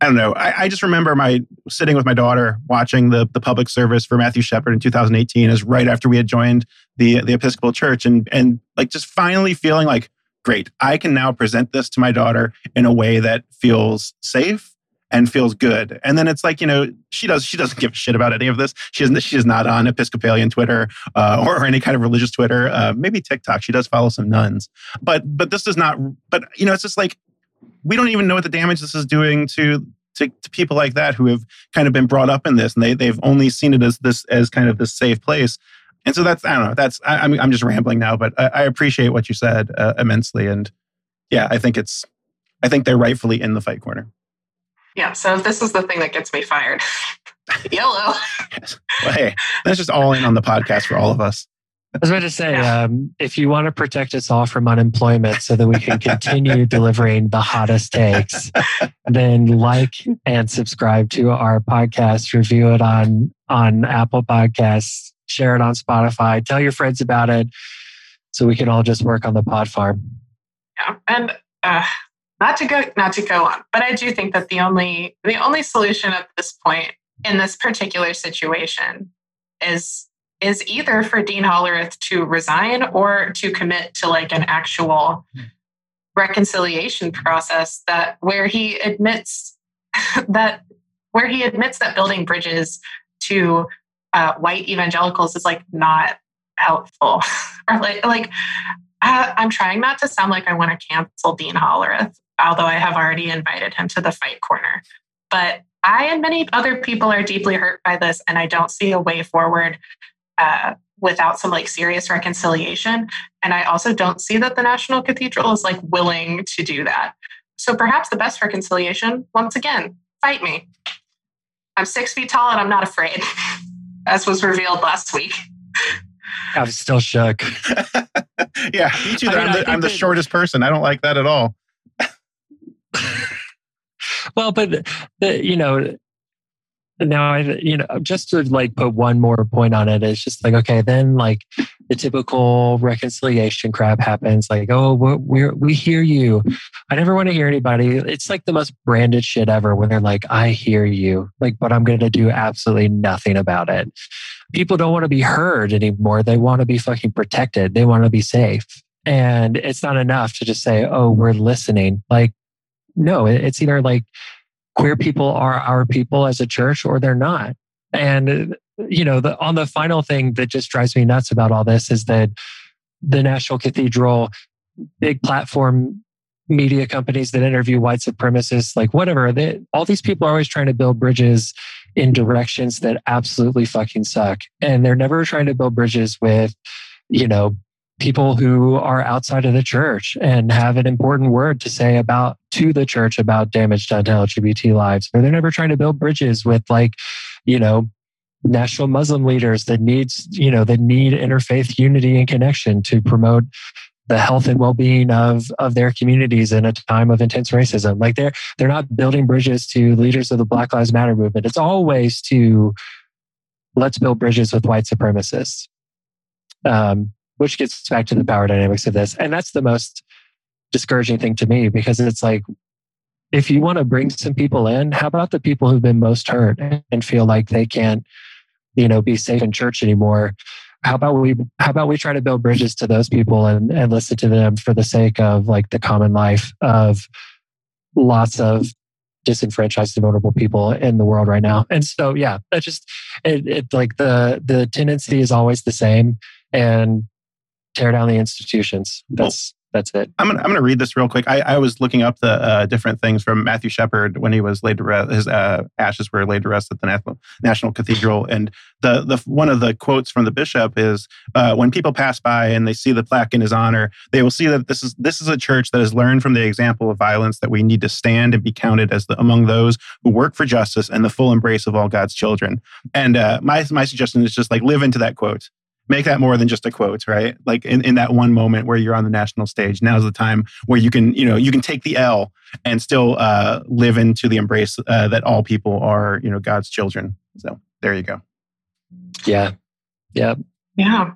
I don't know. I, I, just remember my sitting with my daughter watching the the public service for Matthew Shepard in 2018, is right after we had joined the the Episcopal Church, and and like just finally feeling like, great, I can now present this to my daughter in a way that feels safe and feels good. And then it's like you know she does she doesn't give a shit about any of this. She isn't she is not on Episcopalian Twitter uh, or, any kind of religious Twitter. Uh, maybe TikTok. She does follow some nuns, but but this is not. But you know it's just like we don't even know what the damage this is doing to, to, to people like that who have kind of been brought up in this and they they've only seen it as this as kind of this safe place. And so that's I don't know. That's I, am I'm just rambling now, but I, I appreciate what you said uh, immensely. And yeah, I think it's I think they're rightfully in the fight corner. Yeah. So this is the thing that gets me fired. Yellow. yes. Well, hey, that's just all in on the podcast for all of us. I was about to say, um, if you want to protect us all from unemployment so that we can continue delivering the hottest takes, then like and subscribe to our podcast, review it on, on Apple Podcasts, share it on Spotify, tell your friends about it so we can all just work on the pod farm. Yeah. And uh, not to go not to go on, but I do think that the only the only solution at this point in this particular situation is is either for Dean Hollerith to resign or to commit to like an actual reconciliation process that where he admits that where he admits that building bridges to uh, white evangelicals is like not helpful or like like uh, I'm trying not to sound like I want to cancel Dean Hollerith, although I have already invited him to the fight corner. But I and many other people are deeply hurt by this, and I don't see a way forward uh, without some like serious reconciliation. And I also don't see that the National Cathedral is like willing to do that. So perhaps the best reconciliation, once again, fight me. I'm six feet tall and I'm not afraid, as was revealed last week. I'm still shook. yeah, me too. I am the, I'm the shortest person. I don't like that at all. well, but the, you know, now I, you know, just to like put one more point on it, it's just like, okay, then like the typical reconciliation crap happens. Like, oh, we we hear you. I never want to hear anybody. It's like the most branded shit ever when they're like, I hear you, like, but I'm going to do absolutely nothing about it. People don't want to be heard anymore. They want to be fucking protected. They want to be safe. And it's not enough to just say, oh, we're listening. Like, no, it's either like, queer people are our people as a church or they're not. And, you know, the, on the final thing that just drives me nuts about all this is that the National Cathedral, big platform media companies that interview white supremacists, like whatever, they, all these people are always trying to build bridges in directions that absolutely fucking suck. And they're never trying to build bridges with, you know, people who are outside of the church and have an important word to say about to the church about damage done to LGBT lives. Or they're never trying to build bridges with like, you know, national Muslim leaders that needs, you know, that need interfaith unity and connection to promote the health and well-being of of their communities in a time of intense racism. Like they're they're not building bridges to leaders of the Black Lives Matter movement. It's always to let's build bridges with white supremacists. Um, which gets back to the power dynamics of this. And that's the most discouraging thing to me because it's like, if you want to bring some people in, how about the people who've been most hurt and feel like they can't, you know, be safe in church anymore? How about we how about we try to build bridges to those people and, and listen to them for the sake of like the common life of lots of disenfranchised and vulnerable people in the world right now. And so yeah, that just it, it like the the tendency is always the same. And tear down the institutions. That's that's it. I'm gonna, I'm gonna read this real quick. I, I was looking up the uh, different things from Matthew Shepard when he was laid to rest. His uh, ashes were laid to rest at the National, National Cathedral, and the the one of the quotes from the bishop is, uh, "When people pass by and they see the plaque in his honor, they will see that this is this is a church that has learned from the example of violence that we need to stand and be counted as the, among those who work for justice and the full embrace of all God's children." And uh, my my suggestion is just like live into that quote make that more than just a quote right? Like in, in that one moment where you're on the national stage now's the time where you can you know you can take the l and still uh, live into the embrace uh, that all people are you know god's children. So there you go. Yeah. Yeah yeah.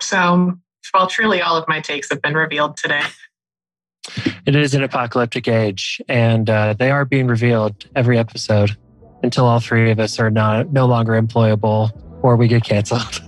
So well truly all of my takes have been revealed today. It is an apocalyptic age and uh, they are being revealed every episode until all three of us are not no longer employable or we get canceled